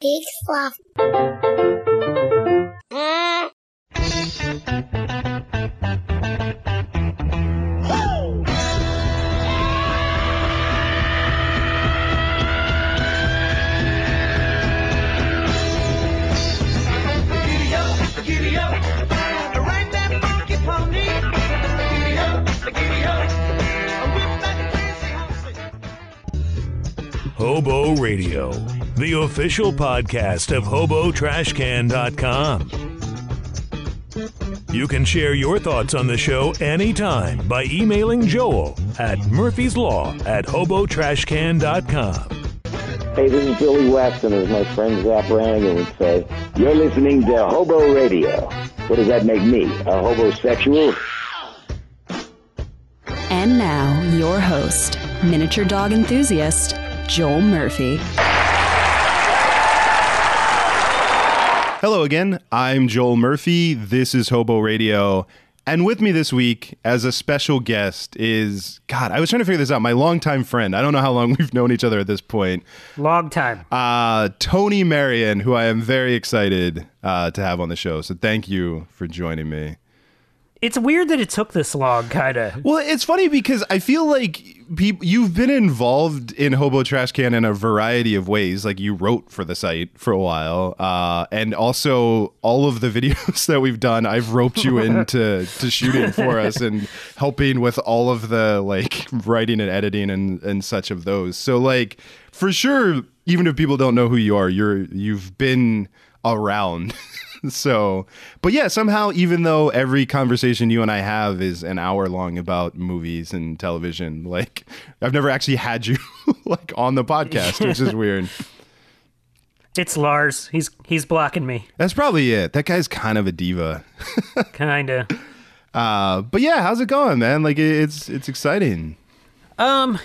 Big fluff. Hobo Radio, the official podcast of HoboTrashCan.com. You can share your thoughts on the show anytime by emailing Joel at Murphy's Law at HoboTrashCan.com. Hey, this is Billy West, and as my friend Zapp Brannigan would say, you're listening to Hobo Radio. What does that make me? A hobosexual? And now, your host, miniature dog enthusiast, Joel Murphy. Hello again. I'm Joel Murphy. This is Hobo Radio. And with me this week as a special guest is, God, I was trying to figure this out. My longtime friend. I don't know how long we've known each other at this point. Long time. Uh, Tony Marion, who I am very excited uh, to have on the show. So thank you for joining me. It's weird that it took this long, kind of. Well, it's funny because I feel like peop you've been involved in Hobo Trash Can in a variety of ways. Like you wrote for the site for a while, uh, and also all of the videos that we've done, I've roped you into to shooting for us and helping with all of the like writing and editing and and such of those. So like for sure, even if people don't know who you are, you're you've been around. so but yeah somehow even though every conversation you and i have is an hour long about movies and television like i've never actually had you like on the podcast which is weird It's Lars. He's he's blocking me, that's probably it that guy's kind of a diva kind of. uh but yeah how's it going man like it- it's it's exciting Um,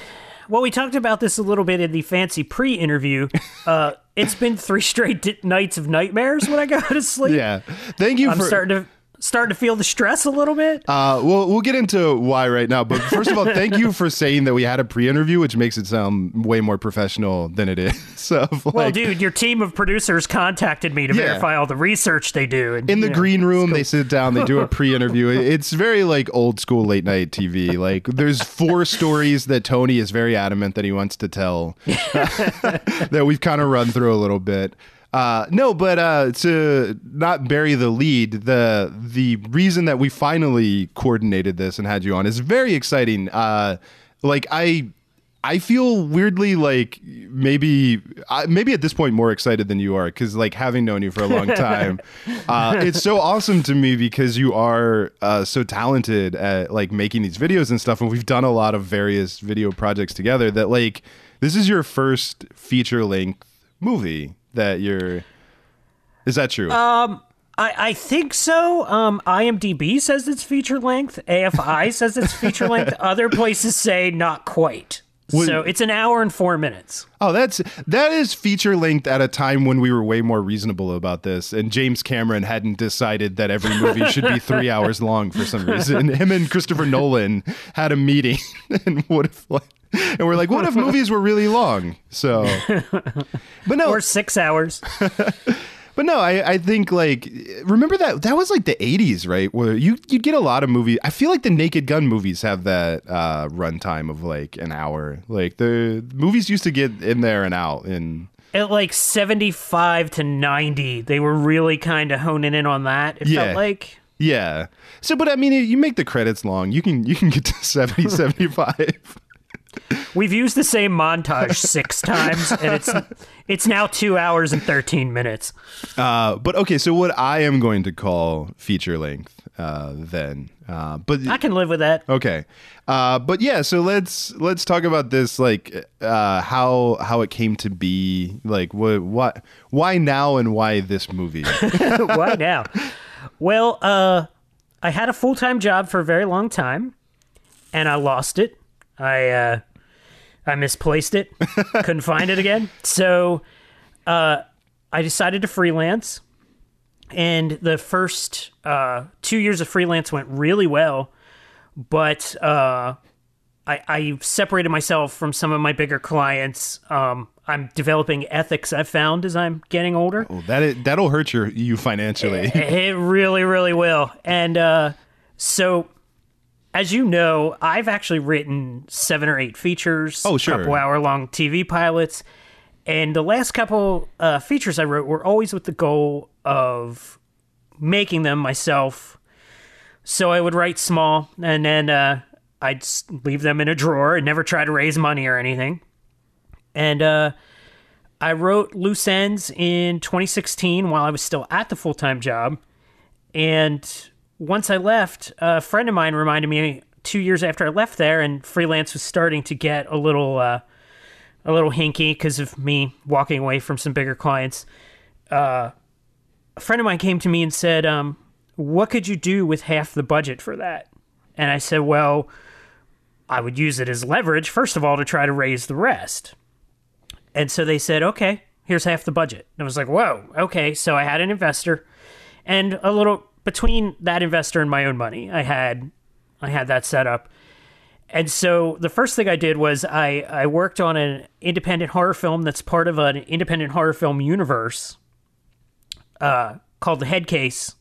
well, we talked about this a little bit in the fancy pre-interview. Uh, it's been three straight nights of nightmares when I go to sleep. yeah thank you I'm for starting to starting to feel the stress a little bit. Uh, well, we'll get into why right now. But first of all, thank you for saying that we had a pre-interview, which makes it sound way more professional than it is. So, well, dude, your team of producers contacted me to Yeah. verify all the research they do. And, in the know, green room they sit down they do a pre-interview it's very like old school late night tv like there's four stories that tony is very adamant that he wants to tell that we've kind of run through a little bit uh, no, but uh, to not bury the lead, the the reason that we finally coordinated this and had you on is very exciting. Uh, like I I feel weirdly like maybe uh, maybe at this point more excited than you are because like having known you for a long time, uh, it's so awesome to me because you are uh, so talented at like making these videos and stuff, and we've done a lot of various video projects together. That like this is your first feature length movie that you're. Is that true? Um, I, I think so. Um, IMDb says it's feature length. AFI says it's feature length. Other places say not quite. So it's an hour and four minutes. Oh, that's that is feature length at a time when we were way more reasonable about this, and James Cameron hadn't decided that every movie should be three hours long for some reason. Him and Christopher Nolan had a meeting, and what if like, and we're like, what if movies were really long? So, but no, Or six hours. But no, I, I think like remember that that was like the '80s, right? Where you you'd get a lot of movies. I feel like the Naked Gun movies have that uh, runtime of like an hour. Like the movies used to get in there and out in. At like 75 to 90, they were really kind of honing in on that. It Yeah. felt like. Yeah. So, but I mean, you make the credits long. You can you can get to 70, 75. We've used the same montage six times, and it's it's now two hours and 13 minutes. Uh, but okay, so what I am going to call feature length uh, then. Uh, but I can live with that. okay. Uh, but yeah, so let's let's talk about this like uh, how how it came to be, like what what why now and why this movie. Why now? Well, uh, I had a full time job for a very long time, and I lost it. I uh, I misplaced it, couldn't find it again. So uh, I decided to freelance, and the first uh, two years of freelance went really well, but uh, I, I separated myself from some of my bigger clients. Um, I'm developing ethics I've found as I'm getting older. Well, that is, that'll hurt your you financially. It really, really will. And uh, so, as you know, I've actually written seven or eight features, Oh, sure. couple hour long TV pilots. And the last couple uh, features I wrote were always with the goal of making them myself. So I would write small and then uh, I'd leave them in a drawer and never try to raise money or anything. And uh, I wrote Loose Ends in 2016 while I was still at the full time job. And once I left, a friend of mine reminded me two years after I left there, and freelance was starting to get a little, uh, a little hinky because of me walking away from some bigger clients. Uh, a friend of mine came to me and said, um, "What could you do with half the budget for that?" And I said, "Well, I would use it as leverage first of all to try to raise the rest." And so they said, okay, here's half the budget. And I was like, whoa, okay. So I had an investor and a little between that investor and my own money, I had I had that set up. And so the first thing I did was I, I worked on an independent horror film that's part of an independent horror film universe uh, called the Headcase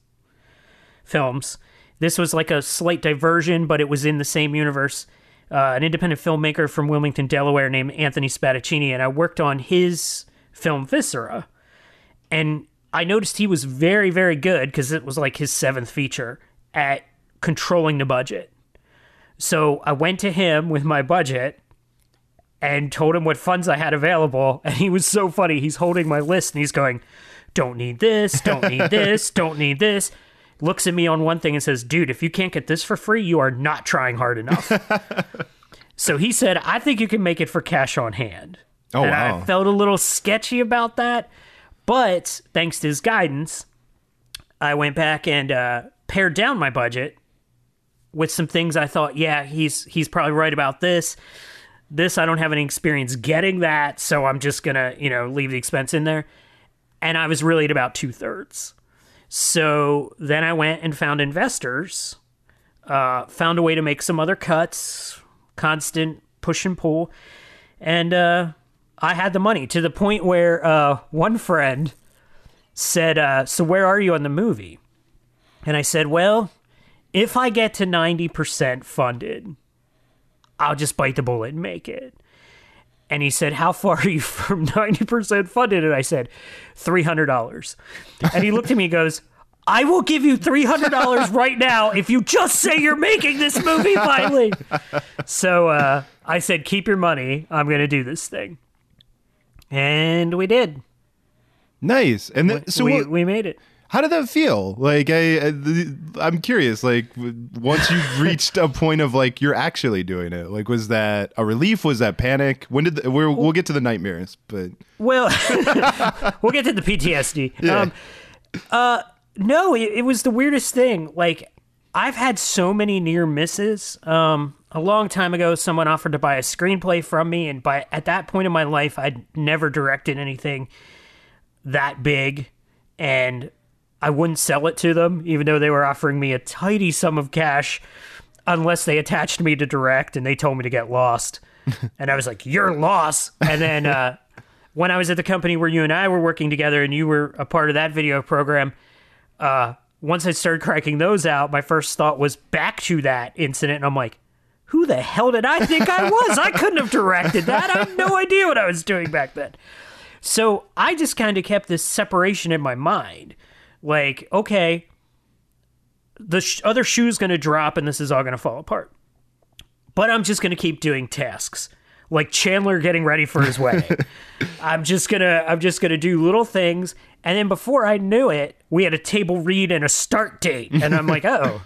Films. This was like a slight diversion, but it was in the same universe. Uh, an independent filmmaker from Wilmington, Delaware, named Anthony Spadaccini, and I worked on his film Viscera. And I noticed he was very, very good because it was like his seventh feature at controlling the budget. So I went to him with my budget and told him what funds I had available. And he was so funny. He's holding my list and he's going, Don't need this, don't need this, don't need this. Looks at me on one thing and says, Dude, if you can't get this for free, you are not trying hard enough. so he said, I think you can make it for cash on hand. Oh, and wow. I felt a little sketchy about that. But thanks to his guidance, I went back and uh, pared down my budget with some things I thought, yeah, he's he's probably right about this. This I don't have any experience getting that, so I'm just gonna, you know, leave the expense in there. And I was really at about two thirds. So then I went and found investors, uh, found a way to make some other cuts, constant push and pull, and uh, I had the money to the point where uh, one friend said, uh, "So where are you on the movie?" And I said, "Well, if I get to ninety percent funded, I'll just bite the bullet and make it." And he said, How far are you from 90% funded? And I said, $300. And he looked at me and goes, I will give you $300 right now if you just say you're making this movie finally. So uh, I said, Keep your money. I'm going to do this thing. And we did. nice. And th- so, we, what, we made it. how did that feel? Like, I, I i'm curious. Like, once you've reached a point of like you're actually doing it, like, was that a relief? Was that panic? When did the, we're, we'll get to the nightmares, but Well, we'll get to the PTSD. Yeah. Um, uh, no, it, it was the weirdest thing. Like, I've had so many near misses. Um, a long time ago, someone offered to buy a screenplay from me, and by at that point in my life, I'd never directed anything that big, and I wouldn't sell it to them, even though they were offering me a tidy sum of cash, unless they attached me to direct and they told me to get lost. and I was like, "You're lost." And then uh, when I was at the company where you and I were working together, and you were a part of that video program, uh, once I started cracking those out, my first thought was back to that incident, and I'm like, "Who the hell did I think I was? I couldn't have directed that. I have no idea what I was doing back then." So I just kind of kept this separation in my mind. Like, okay, the sh- other shoe's going to drop and this is all going to fall apart. But I'm just going to keep doing tasks. Like Chandler getting ready for his wedding. I'm just going to I'm just going to do little things and then before I knew it, we had a table read and a start date and I'm like, "Oh.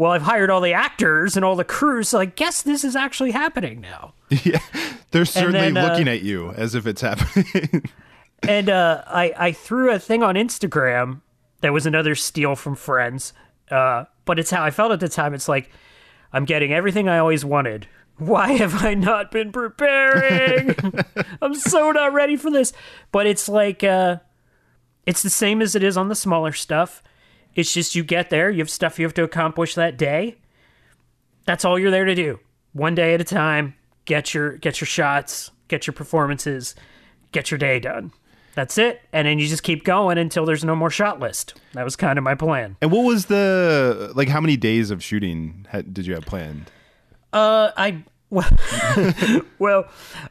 Well, I've hired all the actors and all the crews, so I guess this is actually happening now." yeah, they're certainly then, uh, looking at you as if it's happening. and uh, I I threw a thing on Instagram that was another steal from friends, uh, but it's how I felt at the time. It's like I'm getting everything I always wanted. Why have I not been preparing? I'm so not ready for this. But it's like uh, it's the same as it is on the smaller stuff. It's just you get there, you have stuff you have to accomplish that day. That's all you're there to do. One day at a time. Get your get your shots, get your performances, get your day done. That's it. And then you just keep going until there's no more shot list. That was kind of my plan. And what was the like? How many days of shooting had, did you have planned? Uh, I well,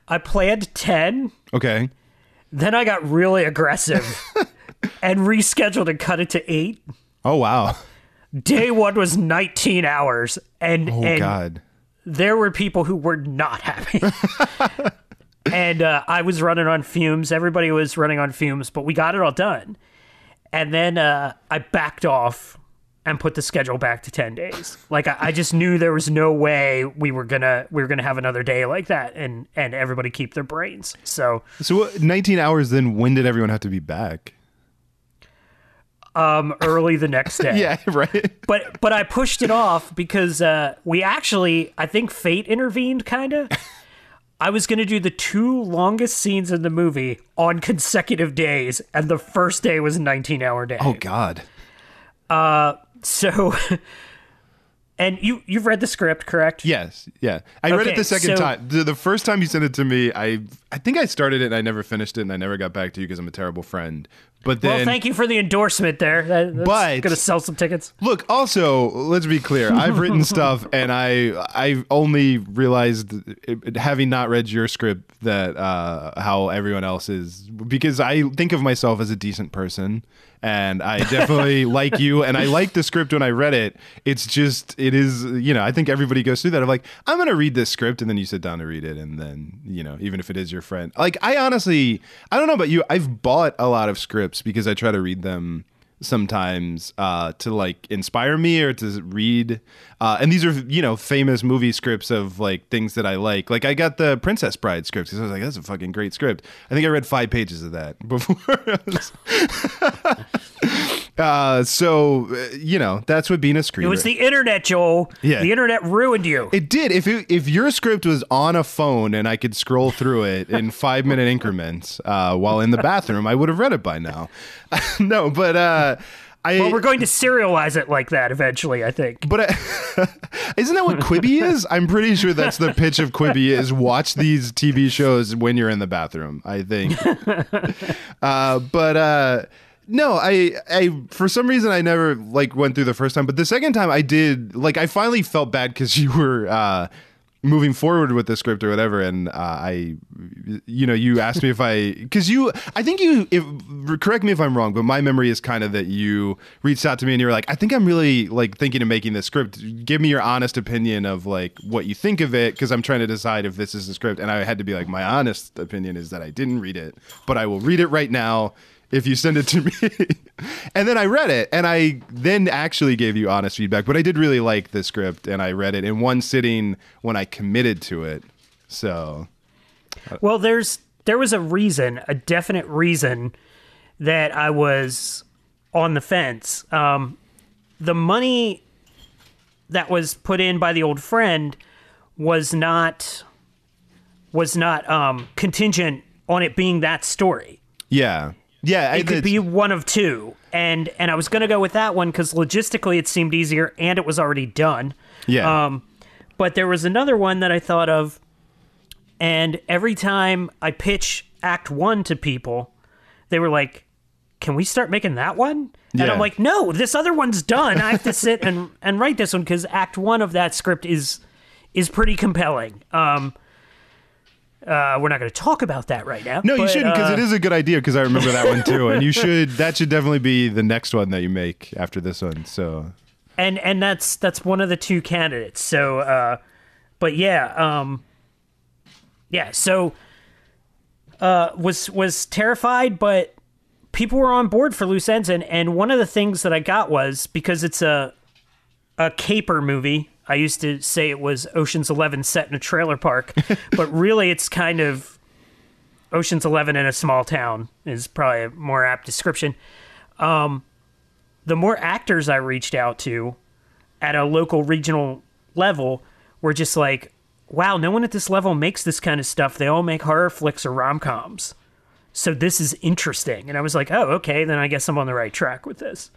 I planned ten. Okay. Then I got really aggressive and rescheduled and cut it to eight. Oh wow. Day one was 19 hours, and Oh and god. there were people who were not happy. and uh, I was running on fumes. Everybody was running on fumes, but we got it all done. And then uh, I backed off and put the schedule back to 10 days. Like I, I just knew there was no way we were gonna we were gonna have another day like that, and and everybody keep their brains. So So what, 19 hours. Then when did everyone have to be back? Um, early the next day. Yeah. Right. but but I pushed it off because uh, we actually I think fate intervened kind of. I was going to do the two longest scenes in the movie on consecutive days, and the first day was a 19 hour day. Oh god. Uh, So, and you you've read the script, correct? Yes, yeah. I read it the second so- time. The, the first time you sent it to me, I I think I started it and I never finished it and I never got back to you because I'm a terrible friend. But then Well, thank you for the endorsement there. That, that's But- going to sell some tickets. Look, also, let's be clear. I've written stuff and I I've only realized having not read your script that uh how everyone else is because I think of myself as a decent person and I definitely like you and I like the script when I read it. It's just it is, you know, I think everybody goes through that of like I'm going to read this script and then you sit down to read it and then, you know, even if it is your friend. Like I honestly, I don't know about you, I've bought a lot of scripts because I try to read them sometimes uh, to like inspire me or to read. Uh, and these are you know famous movie scripts of like things that I like. Like I got the Princess Bride script because I was like, that's a fucking great script. I think I read five pages of that before. Uh, so uh, you know that's what being a screenwriter. It was the internet, Joel. Yeah. The internet ruined you. It did. If it, if your script was on a phone and I could scroll through it in five minute increments uh, while in the bathroom, I would have read it by now. no, but uh, I. well, we're going to serialize it like that eventually, I think. But I, isn't that what Quibi is? I'm pretty sure that's the pitch of Quibi is watch these TV shows when you're in the bathroom. I think. uh, but uh, no, I I for some reason I never like went through the first time, but the second time I did. Like I finally felt bad because you were. Uh, moving forward with the script or whatever and uh, i you know you asked me if i because you i think you if correct me if i'm wrong but my memory is kind of that you reached out to me and you were like i think i'm really like thinking of making this script give me your honest opinion of like what you think of it because i'm trying to decide if this is the script and i had to be like my honest opinion is that i didn't read it but i will read it right now if you send it to me. and then I read it and I then actually gave you honest feedback, but I did really like the script and I read it in one sitting when I committed to it. So, Well, there's there was a reason, a definite reason that I was on the fence. Um, the money that was put in by the old friend was not was not um, contingent on it being that story. yeah. Yeah, It could be one of two, and and I was gonna go with that one because logistically it seemed easier and it was already done. Yeah. Um, but there was another one that I thought of, and every time I pitch Act One to people, they were like, "Can we start making that one?" And Yeah. I'm like, "No, this other one's done. I have to sit and and write this one because Act One of that script is is pretty compelling." Um, uh, we're not going to talk about that right now. no, you shouldn't because uh, it is a good idea because I remember that one too. And you should, that should definitely be the next one that you make after this one. So, and and that's that's one of the two candidates. So, uh, but yeah, um, yeah. So, uh, was was terrified, but people were on board for loose ends, and and one of the things that I got was because it's a a caper movie. I used to say it was Ocean's Eleven set in a trailer park, but really it's kind of Ocean's Eleven in a small town is probably a more apt description um, the more actors I reached out to at a local regional level were just like, wow, no one at this level makes this kind of stuff. They all make horror flicks or rom coms. So this is interesting. And I was like, oh, okay, then I guess I'm on the right track with this.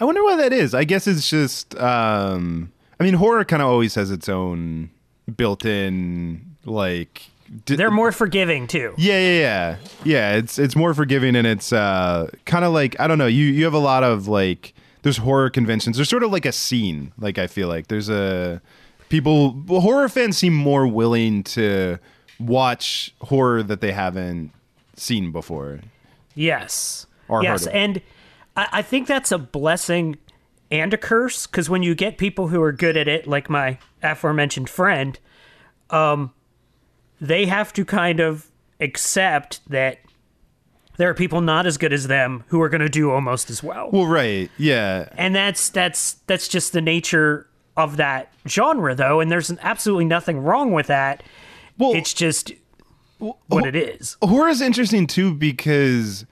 I wonder why that is. I guess it's just, um, I mean, horror kind of always has its own built in, like, di- They're more forgiving too. Yeah, yeah, yeah, yeah. It's it's more forgiving and it's uh, kind of like I don't know. You you have a lot of like there's horror conventions. There's sort of like a scene. Like I feel like there's a people horror fans seem more willing to watch horror that they haven't seen before. Yes. Or yes, and I, I think that's a blessing and a curse because when you get people who are good at it, like my aforementioned friend, um, they have to kind of accept that there are people not as good as them who are going to do almost as well. Well, right, yeah, and that's that's that's just the nature of that genre, though. And there's absolutely nothing wrong with that. Well, it's just what it is. horror is interesting too because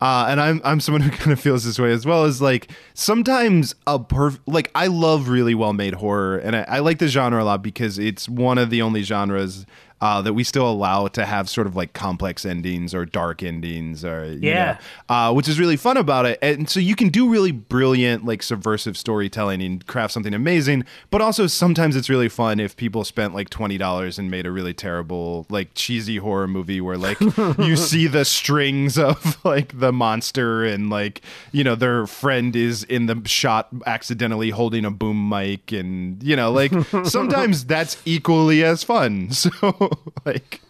uh, and I'm I'm someone who kind of feels this way as well as like sometimes a perf like I love really well made horror and I, I like the genre a lot because it's one of the only genres uh, that we still allow to have sort of like complex endings or dark endings or you Yeah. know, uh, which is really fun about it. And so you can do really brilliant, like subversive storytelling and craft something amazing. But also sometimes it's really fun if people spent like twenty dollars and made a really terrible, like cheesy horror movie where like you see the strings of like the monster and like you know their friend is in the shot accidentally holding a boom mic and you know like sometimes that's equally as fun. So like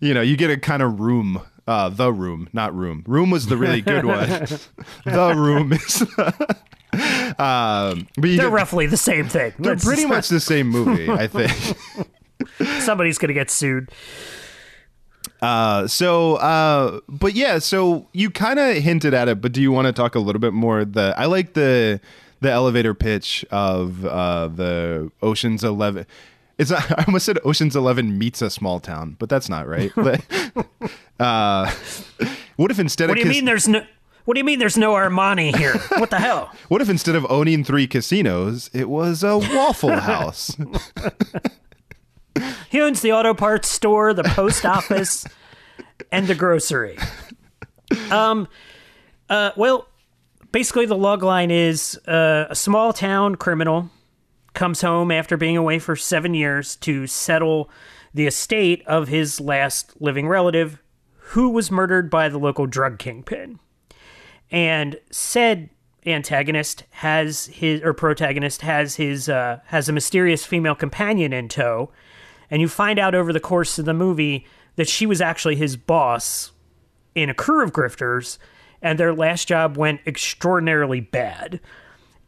you know, you get a kind of room. Uh, the room, not room. Room was the really good one. the room is. um, but They're get- roughly the same thing. they're It's pretty much the same movie, I think. somebody's gonna get sued. Uh, so, uh, but yeah, so you kind of hinted at it, but do you want to talk a little bit more? The I like the the elevator pitch of uh, the Ocean's Eleven. It's I almost said Ocean's Eleven meets a small town, but that's not right. But, uh, what if instead What of do you cas- mean there's no? What do you mean there's no Armani here? What the hell? What if instead of owning three casinos, it was a Waffle House? He owns the auto parts store, the post office, and the grocery. Um, uh, well, basically the log line is uh, a small town criminal comes home after being away for seven years to settle the estate of his last living relative, who was murdered by the local drug kingpin. And said antagonist has his or protagonist has his uh, has a mysterious female companion in tow, and you find out over the course of the movie that she was actually his boss in a crew of grifters, and their last job went extraordinarily bad.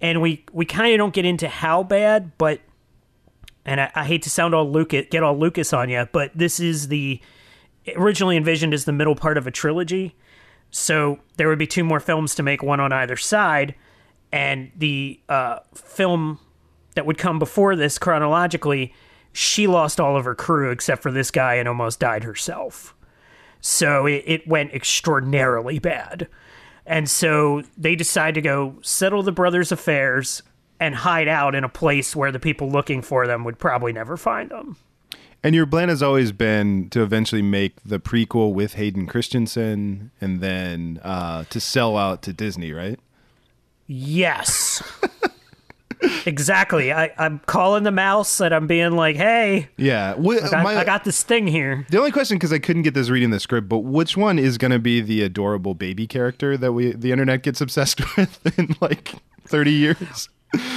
And we we kind of don't get into how bad, but and I, I hate to sound all Lucas, get all Lucas on you, but this is the originally envisioned as the middle part of a trilogy. So there would be two more films to make, one on either side, and the uh, film that would come before this chronologically, she lost all of her crew except for this guy and almost died herself. So it, it went extraordinarily bad. And so they decide to go settle the brothers' affairs and hide out in a place where the people looking for them would probably never find them. and your plan has always been to eventually make the prequel with Hayden Christensen and then uh, to sell out to Disney, right? Yes. exactly. I, I'm calling the mouse and I'm being like, hey, Yeah. Wh- I got, my- I got this thing here. the only question, because I couldn't get this reading the script, but which one is going to be the adorable baby character that we the internet gets obsessed with in like 30 years?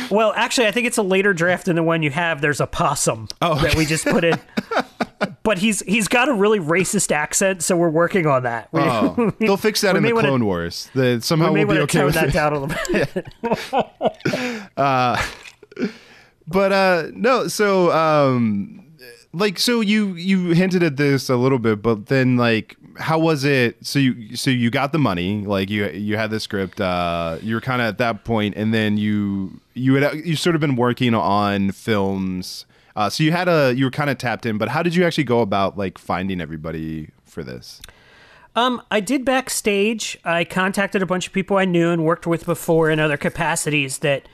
Well, actually, I think it's a later draft than the one you have. There's a possum Oh, that we just put in. but he's he's got a really racist accent, so we're working on that. We, Oh, they'll fix that in the wanna- Clone Wars. The, somehow we we'll be okay tone with that it. down a little bit. But uh no, so um like so you you hinted at this a little bit, but then like how was it so you so you got the money, like you you had the script, uh you were kind of at that point and then you you had you sort of been working on films. Uh so you had a you were kind of tapped in, but how did you actually go about like finding everybody for this? Um, I did backstage. I contacted a bunch of people I knew and worked with before in other capacities that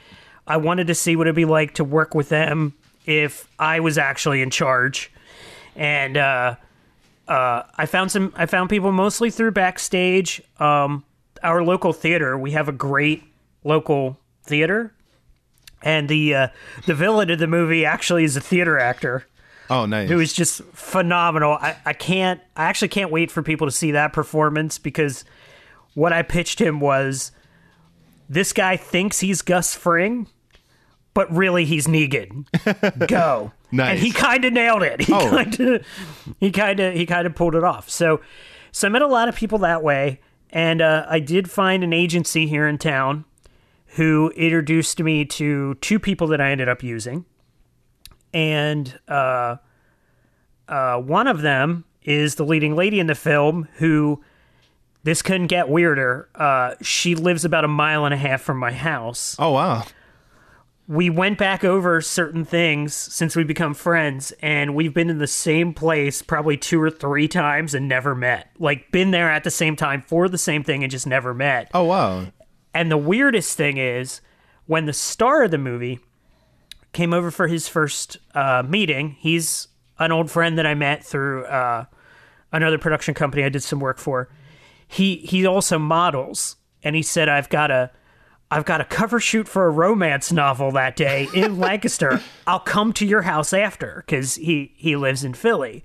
I wanted to see what it'd be like to work with them if I was actually in charge. And uh, uh, I found some. I found people mostly through backstage. Um, our local theater. We have a great local theater, and the uh, the villain of the movie actually is a theater actor. Oh, nice. who is just phenomenal. I, I can't, I actually can't wait for people to see that performance because what I pitched him was this guy thinks he's Gus Fring, but really he's Negan. Go. Nice. And he kind of nailed it. He Oh. kind of, he kind of, he kind of pulled it off. So, so I met a lot of people that way, and uh, I did find an agency here in town who introduced me to two people that I ended up using, and uh, uh, one of them is the leading lady in the film who. This couldn't get weirder. Uh, she lives about a mile and a half from my house oh wow. we went back over certain things since we become friends and we've been in the same place probably two or three times and never met like been there at the same time for the same thing and just never met Oh wow. And the weirdest thing is when the star of the movie came over for his first uh, meeting he's an old friend that i met through uh, another production company i did some work for he he also models and he said i've got a I've got a cover shoot for a romance novel that day in Lancaster. I'll come to your house after because he, he lives in Philly.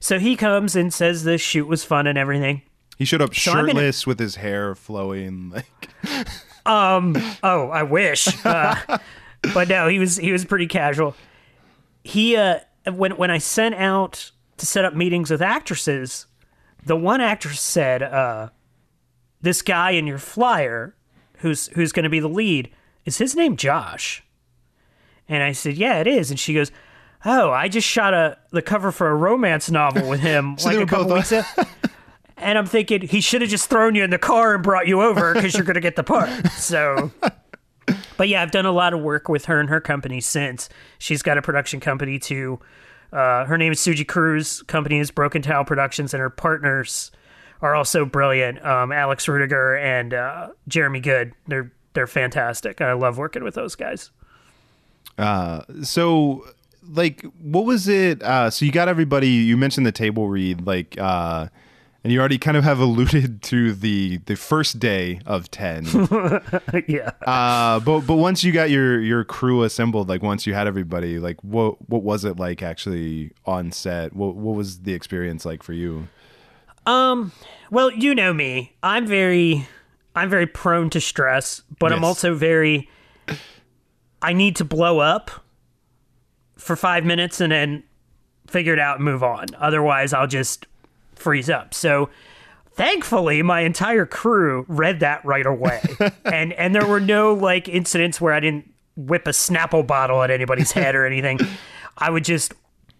So he comes and says the shoot was fun and everything. He showed up it- shirtless with his hair flowing. Like Um Oh, I wish. Uh, but no, he was he was pretty casual. He uh when when I sent out to set up meetings with actresses, the one actress said, uh, this guy in your flyer who's who's gonna be the lead, is his name Josh? And I said, Yeah, it is. And she goes, Oh, I just shot a the cover for a romance novel with him So like a couple weeks ago. And I'm thinking he should have just thrown you in the car and brought you over because you're going to get the part. So, but yeah, I've done a lot of work with her and her company since. She's got a production company too. Uh, her name is Suji Cruz. Company is Broken Towel Productions, and her partners are also brilliant. Um, Alex Rudiger and uh, Jeremy Good. They're they're fantastic. I love working with those guys. so like what was it uh so you got everybody you mentioned the table read like uh and you already kind of have alluded to the the first day of 10 yeah. uh but but once you got your your crew assembled like once you had everybody like what what was it like actually on set what what was the experience like for you Um, Well, you know me. I'm very I'm very prone to stress, but I'm also very I need to blow up for 5 minutes and then figure it out and move on. Otherwise, I'll just freeze up. So, thankfully, my entire crew read that right away. and and there were no like incidents where I didn't whip a Snapple bottle at anybody's head or anything. I would just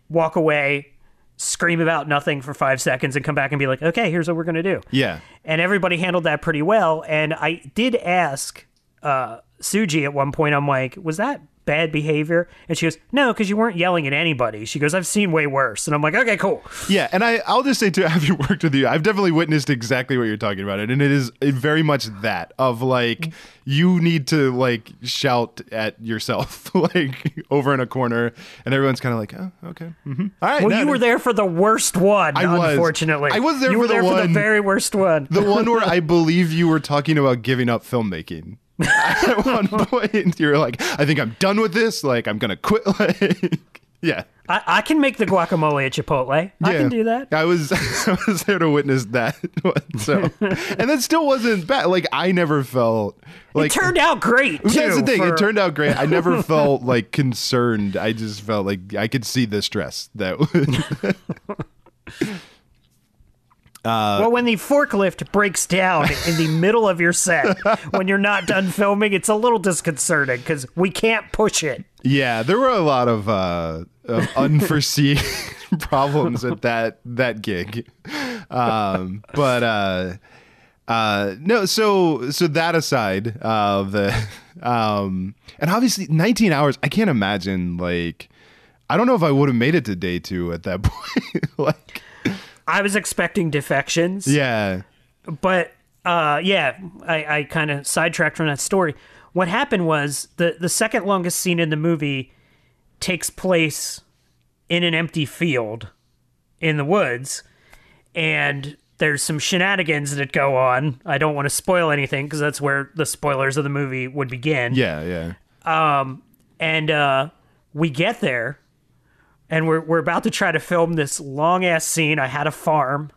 walk away, scream about nothing for 5 seconds and come back and be like, "Okay, here's what we're going to do." yeah and everybody handled that pretty well. And I did ask uh, Suji at one point, I'm like, was that bad behavior? And she goes, no, because you weren't yelling at anybody. She goes, I've seen way worse. And I'm like, okay, cool. Yeah, and I I'll just say too, having worked with you, I've definitely witnessed exactly what you're talking about, and it is very much that of like you need to like shout at yourself like over in a corner, and everyone's kind of like, oh, okay, hmm all right. Well, no, you no." were there for the worst one, I was. unfortunately. I was there you for were the there for the very worst one. the one where I believe you were talking about giving up filmmaking. At one point, you were like, "I think I'm done with this. Like, I'm gonna quit." Like, yeah, I, I can make the guacamole at Chipotle. I Yeah. can do that. I was I was there to witness that. So, and that still wasn't bad. Like, I never felt like it turned out great. Too, That's the thing. for- It turned out great. I never felt like concerned. I just felt like I could see the stress that. Well, when the forklift breaks down in the middle of your set when you're not done filming, it's a little disconcerting because we can't push it. yeah, there were a lot of, uh, of unforeseen problems at that that gig. Um, but uh, uh, no, so so that aside, uh, the um, and obviously 19 hours. I can't imagine like. I don't know if I would have made it to day two at that point. like, I was expecting defections. yeah, but uh, yeah, I, I kind of sidetracked from that story. What happened was the the second longest scene in the movie takes place in an empty field in the woods, and there's some shenanigans that go on. I don't want to spoil anything because that's where the spoilers of the movie would begin. yeah, yeah. and uh, we get there. And we're we're about to try to film this long ass scene. I had a farm,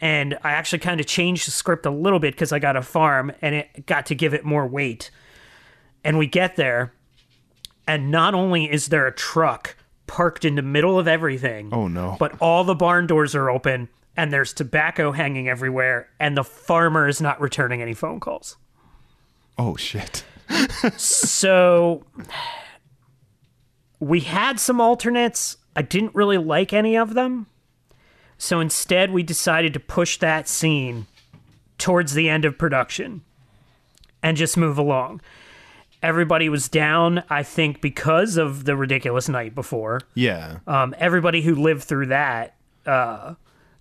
and I actually kind of changed the script a little bit because I got a farm, and it got to give it more weight. And we get there, and not only is there a truck parked in the middle of everything, Oh, no. but all the barn doors are open, and there's tobacco hanging everywhere, and the farmer is not returning any phone calls. Oh shit. So we had some alternates. I didn't really like any of them. So instead, we decided to push that scene towards the end of production and just move along. Everybody was down, I think, because of the ridiculous night before. Yeah. Um, everybody who lived through that, uh,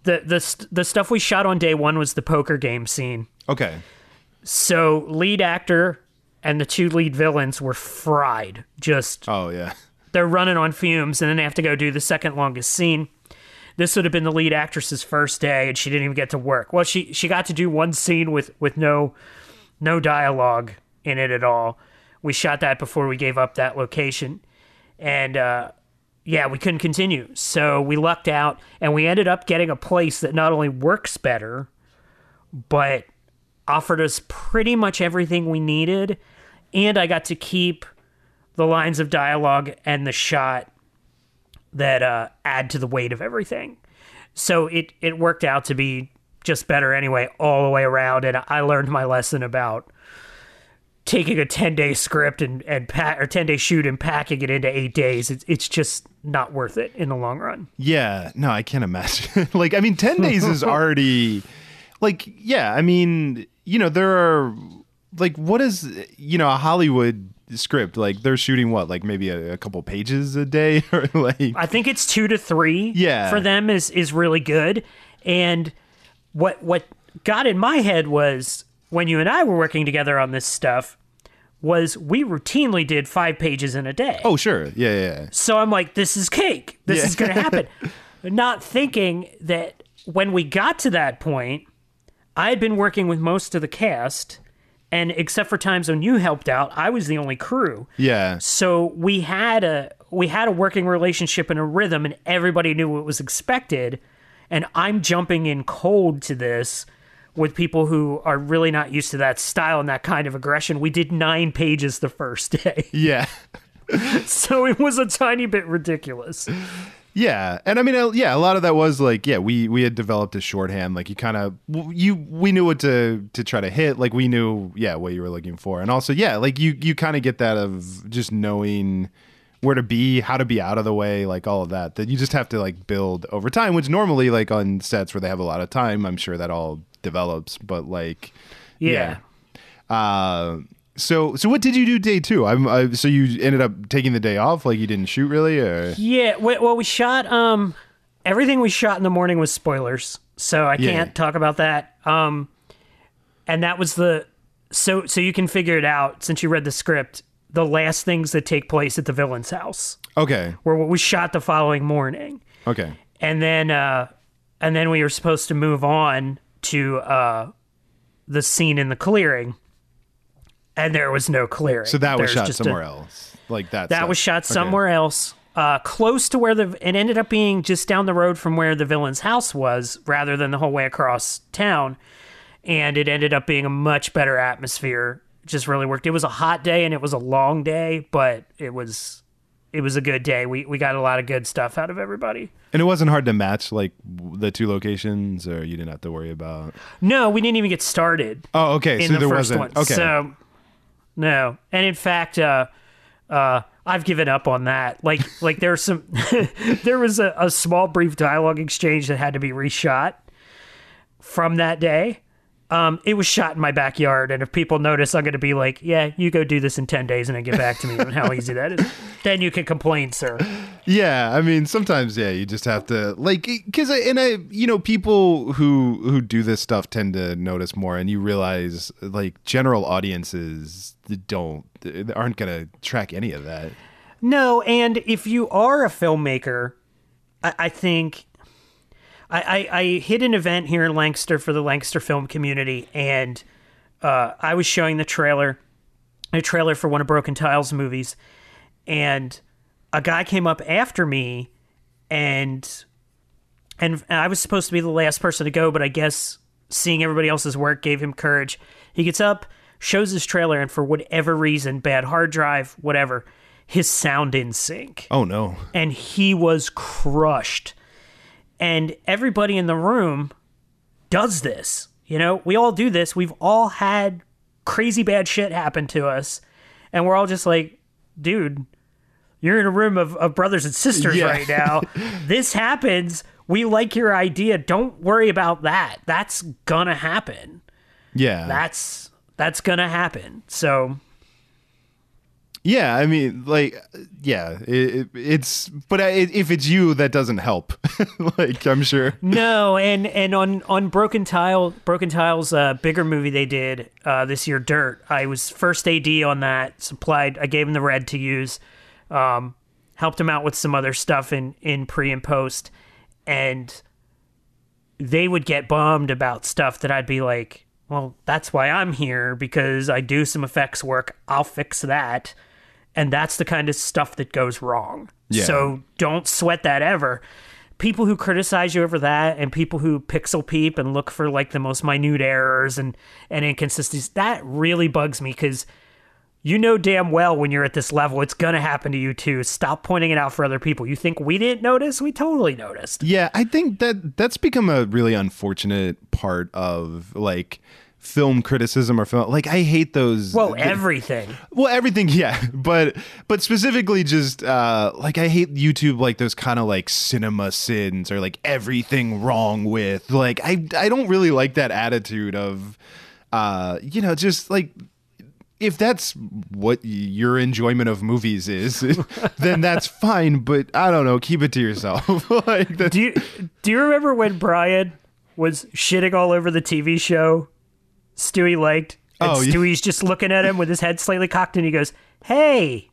the the st- the stuff we shot on day one was the poker game scene. Okay. So lead actor and the two lead villains were fried. Just Oh yeah. They're running on fumes, and then they have to go do the second longest scene. This would have been the lead actress's first day, and she didn't even get to work. Well, she she got to do one scene with with no no dialogue in it at all. We shot that before we gave up that location, and uh, yeah, we couldn't continue. So we lucked out, and we ended up getting a place that not only works better, but offered us pretty much everything we needed, and I got to keep the lines of dialogue and the shot that uh, add to the weight of everything. So it it worked out to be just better anyway, all the way around. And I learned my lesson about taking a ten day script and and pa- or ten day shoot and packing it into eight days. It's it's just not worth it in the long run. Yeah, no, I can't imagine. like, I mean, 10 days is already, like, yeah, I mean, you know, there are, like, what is, you know, a Hollywood script? Like, they're shooting what, like maybe a, a couple pages a day? or like, I think it's two to three. Yeah. for them is is really good. And what what got in my head was when you and I were working together on this stuff was we routinely did five pages in a day. oh, sure. Yeah, yeah, yeah. So I'm like, this is cake. This Yeah. is going to happen. Not thinking that when we got to that point, I had been working with most of the cast, and except for times when you helped out, I was the only crew. Yeah. So we had a we had a working relationship and a rhythm, and everybody knew what was expected. And I'm jumping in cold to this with people who are really not used to that style and that kind of aggression. We did nine pages the first day, Yeah. so it was a tiny bit ridiculous. Yeah, and I mean, uh, yeah, a lot of that was like, yeah, we we had developed a shorthand. Like you kind of you we knew what to to try to hit. Like we knew, yeah, what you were looking for, and also, yeah, like you you kind of get that of just knowing where to be, how to be out of the way, like all of that. That you just have to like build over time. Which normally, like on sets where they have a lot of time, I'm sure that all develops. But like, Yeah. uh, so so what did you do day two? I'm uh, so you ended up taking the day off, like you didn't shoot really, or Yeah, we- well, we shot um everything we shot in the morning was spoilers, so I Yeah. can't talk about that. Um, and that was the so so you can figure it out since you read the script. The last things that take place at the villain's house okay, where what we shot the following morning, okay, and then uh, and then we were supposed to move on to uh, the scene in the clearing, and there was no clearing. so that was There's shot just a- somewhere else, like that. that stuff. was shot Okay. somewhere else, uh, close to where the. It ended up being just down the road from where the villain's house was, rather than the whole way across town. And it ended up being a much better atmosphere. Just really worked. It was a hot day and it was a long day, but it was it was a good day. We we got a lot of good stuff out of everybody. And it wasn't hard to match like the two locations, or you didn't have to worry about. No, we didn't even get started. Oh, okay. so the there first wasn't. one. Okay. So no, and in fact, uh, uh, I've given up on that. Like, like there's some, there was a, a small brief dialogue exchange that had to be reshot from that day. Um, it was shot in my backyard, and if people notice, I'm going to be like, "Yeah, you go do this in ten days, and then get back to me on how easy that is." Then you can complain, sir. yeah, I mean, sometimes yeah, you just have to like because and I, you know, people who who do this stuff tend to notice more, and you realize like general audiences don't aren't gonna track any of that. No, and if you are a filmmaker, I, I think I, I, I hit an event here in Lancaster for the Lancaster film community, and uh, I was showing the trailer, a trailer for one of Broken Tiles movies, and a guy came up after me and and I was supposed to be the last person to go, but I guess seeing everybody else's work gave him courage. He gets up, shows his trailer, and for whatever reason, bad hard drive, whatever, his sound didn't sync Oh no. and he was crushed. And everybody in the room does this. You know, we all do this. We've all had crazy bad shit happen to us. And we're all just like, dude, you're in a room of, of brothers and sisters Yeah. right now. this happens. We like your idea. Don't worry about that. That's gonna happen. Yeah. That's that's gonna happen. So Yeah, I mean, like, yeah, it, it, it's, but if it's you, that doesn't help. like, I'm sure. No, and and on on Broken Tile, Broken Tile's uh, bigger movie they did uh, this year, Dirt. I was first AD on that. Supplied, I gave him the red to use. Um, helped him out with some other stuff in in pre and post, and they would get bummed about stuff that I'd be like, well, that's why I'm here because I do some effects work. I'll fix that. And that's the kind of stuff that goes wrong. Yeah. So don't sweat that ever. People who criticize you over that and people who pixel peep and look for like the most minute errors and, and inconsistencies, that really bugs me because you know damn well when you're at this level, it's going to happen to you too. Stop pointing it out for other people. You think we didn't notice? We totally noticed. Yeah, I think that that's become a really unfortunate part of like film criticism or film. Like, I hate those. Well, everything. Well, everything, yeah, but but specifically, just uh, like I hate YouTube, like those kind of like CinemaSins or like everything wrong with. Like I I don't really like that attitude of, uh, you know, just like if that's what your enjoyment of movies is, then that's fine. But I don't know, keep it to yourself. like. Do you do you remember when Brian was shitting all over the TV show Stewie liked? And Oh, yeah. Stewie's just looking at him with his head slightly cocked, and he goes, "Hey,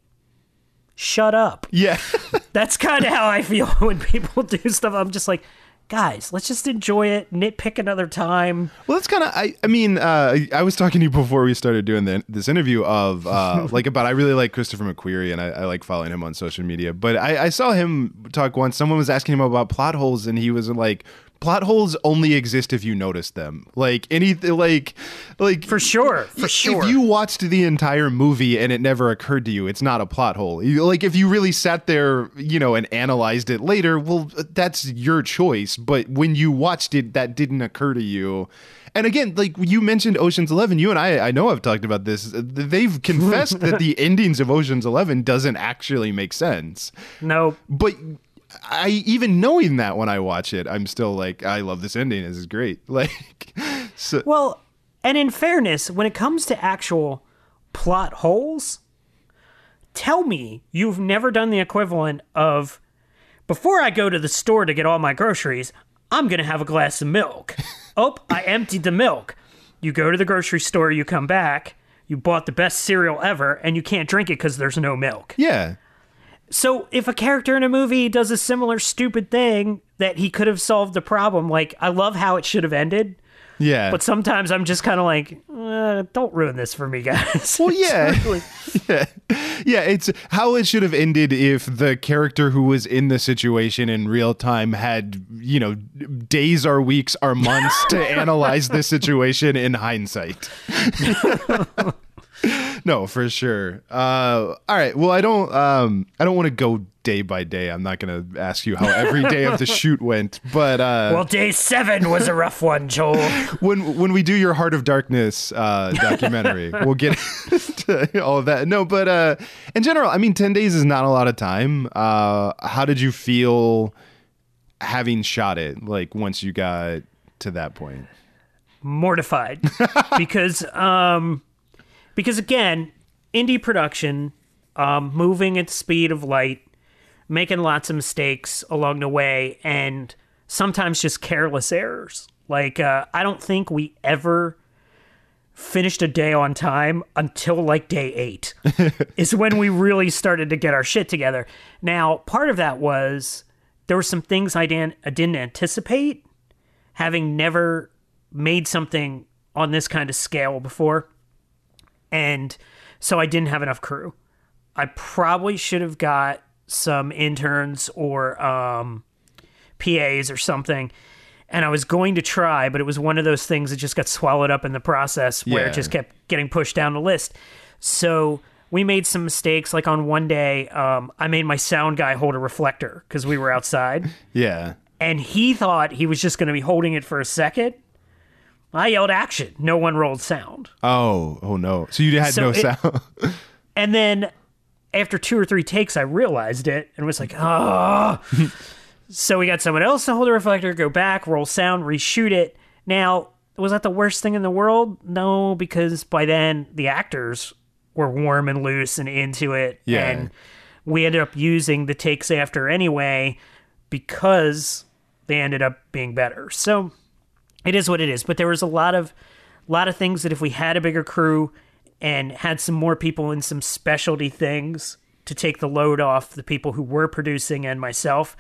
shut up." yeah. That's kind of how I feel when people do stuff. I'm just like, guys, let's just enjoy it, nitpick another time. Well, that's kind of. I. I mean, uh, I was talking to you before we started doing the, this interview of uh, like about. I really like Christopher McQuarrie, and I, I like following him on social media. But I, I saw him talk once. Someone was asking him about plot holes, and he was like, "Plot holes only exist if you notice them. Like anything, like, like For sure, for if sure. If you watched the entire movie and it never occurred to you, it's not a plot hole. You- Like if you really sat there, you know, and analyzed it later, well, that's your choice. But when you watched it, that didn't occur to you. And again, like you mentioned Ocean's 11, you and I, I know I've talked about this. They've confessed that the endings of Ocean's 11 doesn't actually make sense. no, But I even knowing that when I watch it, I'm still like, I love this ending. This is great. Like, so Well, and in fairness, when it comes to actual plot holes, tell me you've never done the equivalent of before I go to the store to get all my groceries, I'm going to have a glass of milk. oh, I emptied the milk. You go to the grocery store, you come back, you bought the best cereal ever, and you can't drink it because there's no milk. yeah. So if a character in a movie does a similar stupid thing that he could have solved the problem, like I love how it should have ended, Yeah. but sometimes I'm just kind of like, uh, don't ruin this for me, guys. Well, yeah. really- yeah. yeah, it's how it should have ended if the character who was in the situation in real time had, you know, days or weeks or months to analyze the situation in hindsight. No, for sure. Uh, all right. Well, I don't. Um, I don't want to go day by day. I'm not going to ask you how every day of the shoot went, but uh, well, day seven was a rough one, Joel. when when we do your Heart of Darkness uh, documentary, we'll get into all of that. No, but uh, in general, I mean, ten days is not a lot of time. Uh, how did you feel having shot it? Like once you got to that point? Mortified because, um, because again, indie production, um, moving at the speed of light, making lots of mistakes along the way, and sometimes just careless errors. Like uh, I don't think we ever finished a day on time until like day eight is when we really started to get our shit together. Now, part of that was there were some things I didn't I didn't anticipate, having never made something on this kind of scale before, and so I didn't have enough crew. I probably should have got some interns or um, PAs or something. And I was going to try, but it was one of those things that just got swallowed up in the process where Yeah. it just kept getting pushed down the list. So we made some mistakes. Like on one day, um, I made my sound guy hold a reflector because we were outside Yeah. and he thought he was just going to be holding it for a second. I yelled action. No one rolled sound. Oh, oh no. So you had So no it- sound. And then after two or three takes, I realized it and was like, oh. so we got someone else to hold the reflector, go back, roll sound, reshoot it. Now, was that the worst thing in the world? No, because by then the actors were warm and loose and into it. Yeah. And we ended up using the takes after anyway because they ended up being better. So it is what it is. But there was a lot of lot of things that if we had a bigger crew and had some more people in some specialty things to take the load off the people who were producing and myself,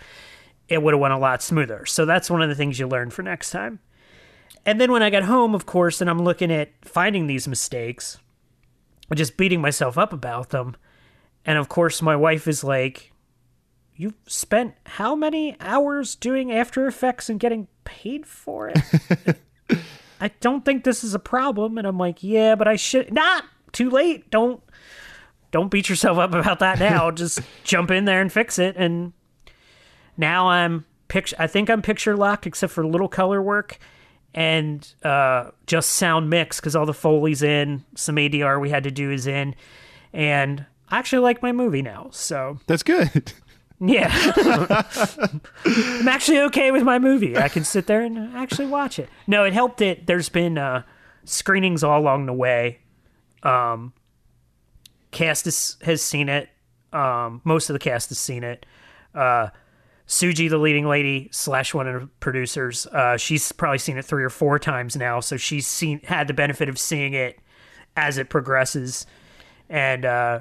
it would have went a lot smoother. So that's one of the things you learn for next time. And then when I got home, of course, and I'm looking at finding these mistakes, I'm just beating myself up about them. And of course, my wife is like, You've spent how many hours doing After Effects and getting paid for it? I don't think this is a problem. And I'm like, Yeah, but I should not too late. Don't don't beat yourself up about that now. Just jump in there and fix it. And now I'm picture I think I'm picture locked except for a little color work and uh, just sound mix because all the Foley's in, some ADR we had to do is in, and I actually like my movie now. So That's good. yeah, I'm actually okay with my movie. I can sit there and actually watch it. No, it helped. It there's been uh, screenings all along the way. Um, cast is, has seen it. Um, most of the cast has seen it. Uh, Suji, the leading lady slash one of the producers, uh, she's probably seen it three or four times now, so she's seen had the benefit of seeing it as it progresses. And uh,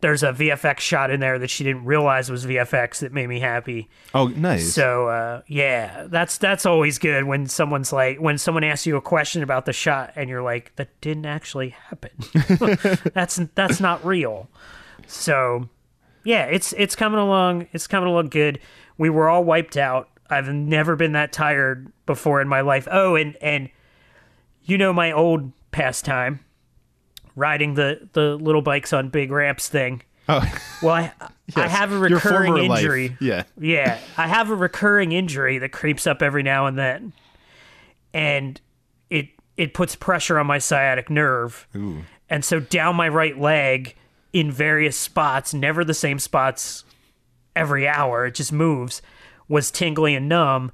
there's a VFX shot in there that she didn't realize was VFX that made me happy. Oh, nice. So uh, yeah, that's that's always good when someone's like when someone asks you a question about the shot and you're like that didn't actually happen. that's that's not real. So yeah, it's it's coming along. It's coming along good. We were all wiped out. I've never been that tired before in my life. Oh, and and you know my old pastime, riding the the little bikes on big ramps thing. oh, Well, I I have a recurring former life. injury. Yeah. Yeah, I have a recurring injury that creeps up every now and then, and it it puts pressure on my sciatic nerve, and so down my right leg in various spots, never the same spots every hour. It just moves. Was tingly and numb,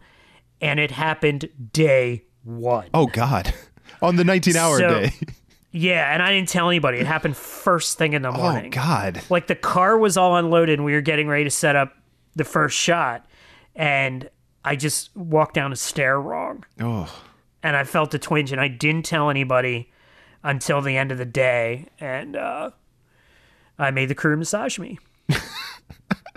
and it happened day one. Oh God. On the 19 hour So- day. Yeah, and I didn't tell anybody. It happened first thing in the morning. Oh. God. like the car was all unloaded and we were getting ready to set up the first shot and i just walked down a stair wrong Oh. and i felt a twinge and i didn't tell anybody until the end of the day and uh, i made the crew massage me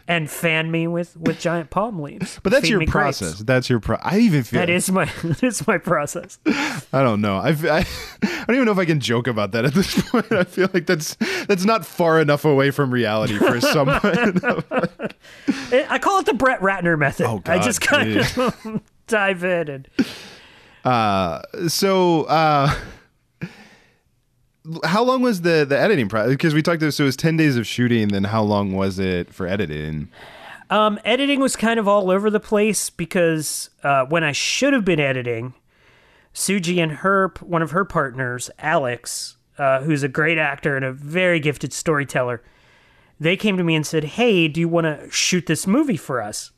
and fan me with with giant palm leaves But that's Feed your me grapes. process. That's your pro. I even feel. that is my that is my process I don't know. I, I, I don't even know if I can joke about that at this point. I feel like that's that's not far enough away from reality for someone. Eh, i call it the brett ratner method Oh, i just kind of dive in and Uh, so, uh, how long was the the editing process? Because we talked. to So it was ten days of shooting. Then how long was it for editing? Um, editing was kind of all over the place because uh, when I should have been editing, Suji and her one of her partners, Alex, uh, who's a great actor and a very gifted storyteller, they came to me and said, "Hey, do you want to shoot this movie for us?"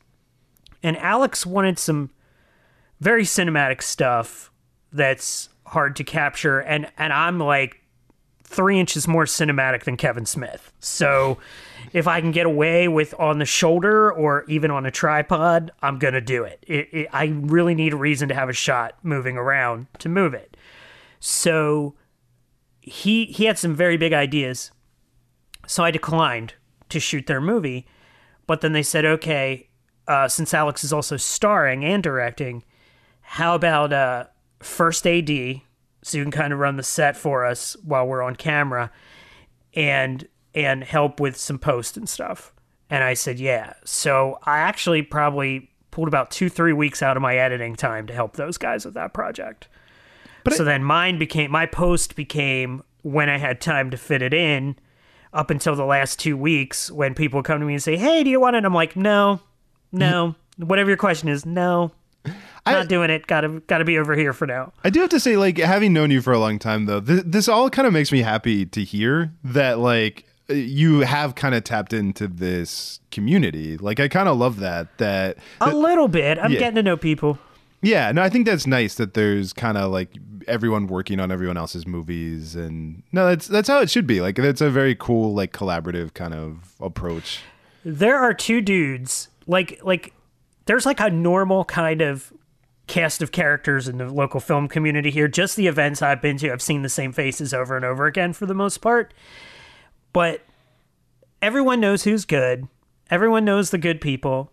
And Alex wanted some very cinematic stuff that's hard to capture, and and I'm like three inches more cinematic than Kevin Smith. So if I can get away with on the shoulder or even on a tripod, I'm going to do it. It, it. I really need a reason to have a shot moving around to move it. So he he had some very big ideas. So I declined to shoot their movie, but then they said, "Okay, uh, since Alex is also starring and directing, how about uh, first AD so you can kind of run the set for us while we're on camera and and help with some post and stuff." And I said, "Yeah." So I actually probably pulled about two three weeks out of my editing time to help those guys with that project. But so then mine became my post became when I had time to fit it in. Up until the last two weeks, when people come to me and say, "Hey, do you want it?" I'm like, "No, no." Mm-hmm. Whatever your question is, no, not doing it. Got to got to be over here for now. I do have to say, like, having known you for a long time, though, th- this all kind of makes me happy to hear that, like, you have kind of tapped into this community. Like, I kind of love that. That, A little bit. I'm Yeah. getting to know people. yeah, no, I think that's nice that there's kind of like everyone working on everyone else's movies, and no, that's that's how it should be. Like, that's a very cool, like, collaborative kind of approach. There are two dudes. Like like there's like a normal kind of cast of characters in the local film community here. Just the events I've been to, I've seen the same faces over and over again for the most part. But everyone knows who's good. Everyone knows the good people.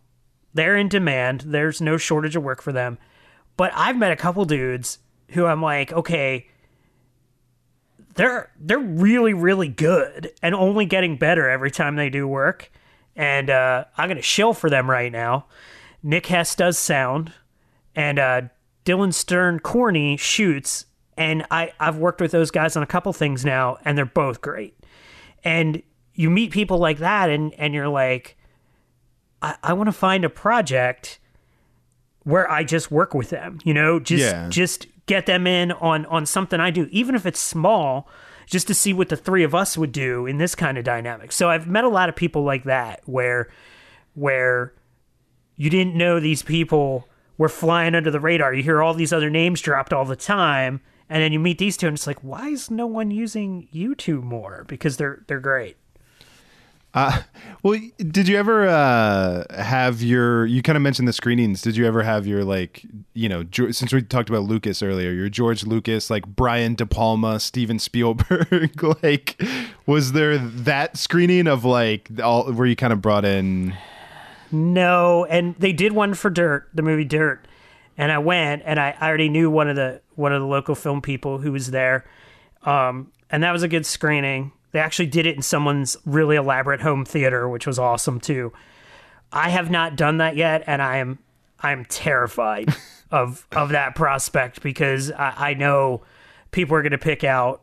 They're in demand. There's no shortage of work for them. But I've met a couple dudes who I'm like, okay, they're they're really really good and only getting better every time they do work. And uh, I'm gonna shill for them right now. Nick Hess does sound, and uh, Dylan Stern Corny shoots. And I I've worked with those guys on a couple things now, and they're both great. And you meet people like that, and and you're like, I, I want to find a project where I just work with them, you know, just Yeah. just get them in on on something I do, even if it's small, just to see what the three of us would do in this kind of dynamic. So I've met a lot of people like that where where you didn't know these people were flying under the radar. You hear all these other names dropped all the time, and then you meet these two, and it's like, why is no one using you two more? Because they're they're great. Well, did you ever uh, have your? You kind of mentioned the screenings. Did you ever have your like, you know, since we talked about Lucas earlier, your George Lucas, like Brian De Palma, Steven Spielberg, like, was there that screening of like all where you kind of brought in? No, and they did one for Dirt, the movie Dirt, and I went, and I, I already knew one of the one of the local film people who was there, um, and that was a good screening. They actually did it in someone's really elaborate home theater, which was awesome too. I have not done that yet, and I am I'm terrified of of that prospect because I, I know people are going to pick out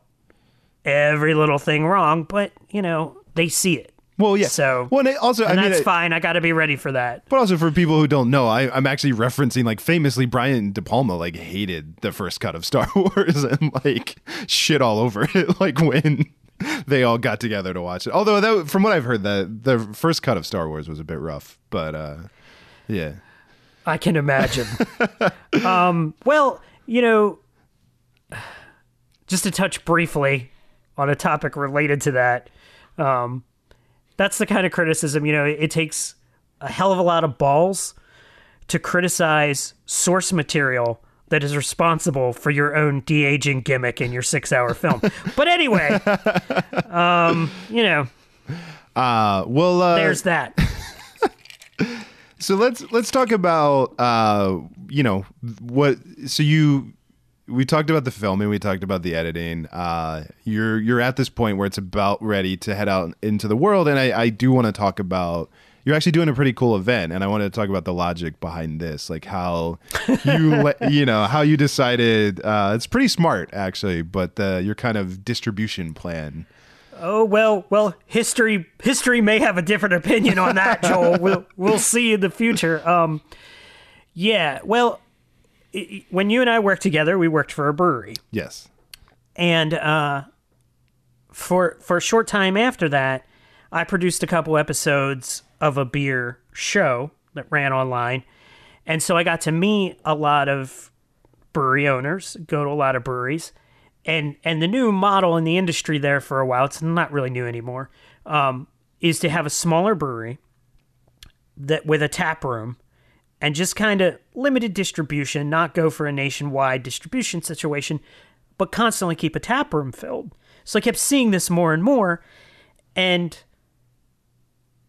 every little thing wrong, but you know they see it. Well, yeah. So- well, and also, I And mean, that's fine. I got to be ready for that. But also for people who don't know, I, I'm actually referencing like famously Brian De Palma like hated the first cut of Star Wars and like shit all over it. Like when they all got together to watch it. Although that, from what I've heard, that the first cut of Star Wars was a bit rough. But uh, yeah, I can imagine. um, well, you know, just to touch briefly on a topic related to that, um, that's the kind of criticism, you know, it, takes a hell of a lot of balls to criticize source material that is responsible for your own de aging gimmick in your six hour film. but anyway, um, you know, uh, well, uh, there's that. So let's let's talk about uh you know what so you we talked about the filming, we talked about the editing. Uh you're you're at this point where it's about ready to head out into the world and I I do want to talk about you're actually doing a pretty cool event and I wanted to talk about the logic behind this, like how you le- you know, how you decided uh it's pretty smart actually, but uh your kind of distribution plan. Oh well, well, history history may have a different opinion on that, Joel. we'll we'll see in the future. Um, yeah, well, when you and I worked together, we worked for a brewery, Yes. and uh, for for a short time after that, I produced a couple episodes of a beer show that ran online, and so I got to meet a lot of brewery owners, go to a lot of breweries, and and the new model in the industry there for a while, it's not really new anymore, um, is to have a smaller brewery that with a tap room and just kind of limited distribution, not go for a nationwide distribution situation, but constantly keep a tap room filled. So I kept seeing this more and more, and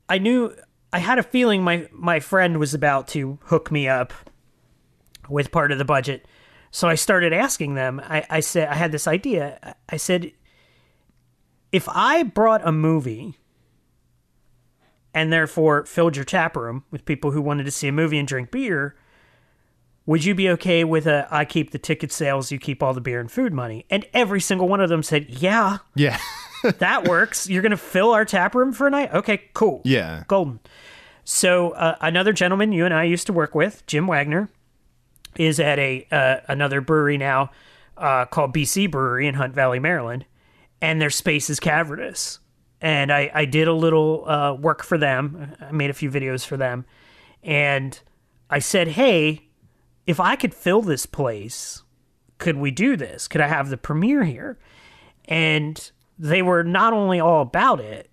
I knew I had a feeling my my friend was about to hook me up with part of the budget. So I started asking them. I, I said I had this idea. I- I said, if I brought a movie and therefore filled your tap room with people who wanted to see a movie and drink beer, would you be okay with a I keep the ticket sales, you keep all the beer and food money? And every single one of them said, Yeah, Yeah. that works. You're going to fill our tap room for a night? Okay, cool. yeah. Golden. So uh, another gentleman you and I used to work with, Jim Wagner, is at a uh, another brewery now uh, called BC Brewery in Hunt Valley, Maryland, and their space is cavernous. And I, I did a little uh, work for them. I made a few videos for them, and I said, "Hey, if I could fill this place, could we do this? Could I have the premiere here?" And they were not only all about it,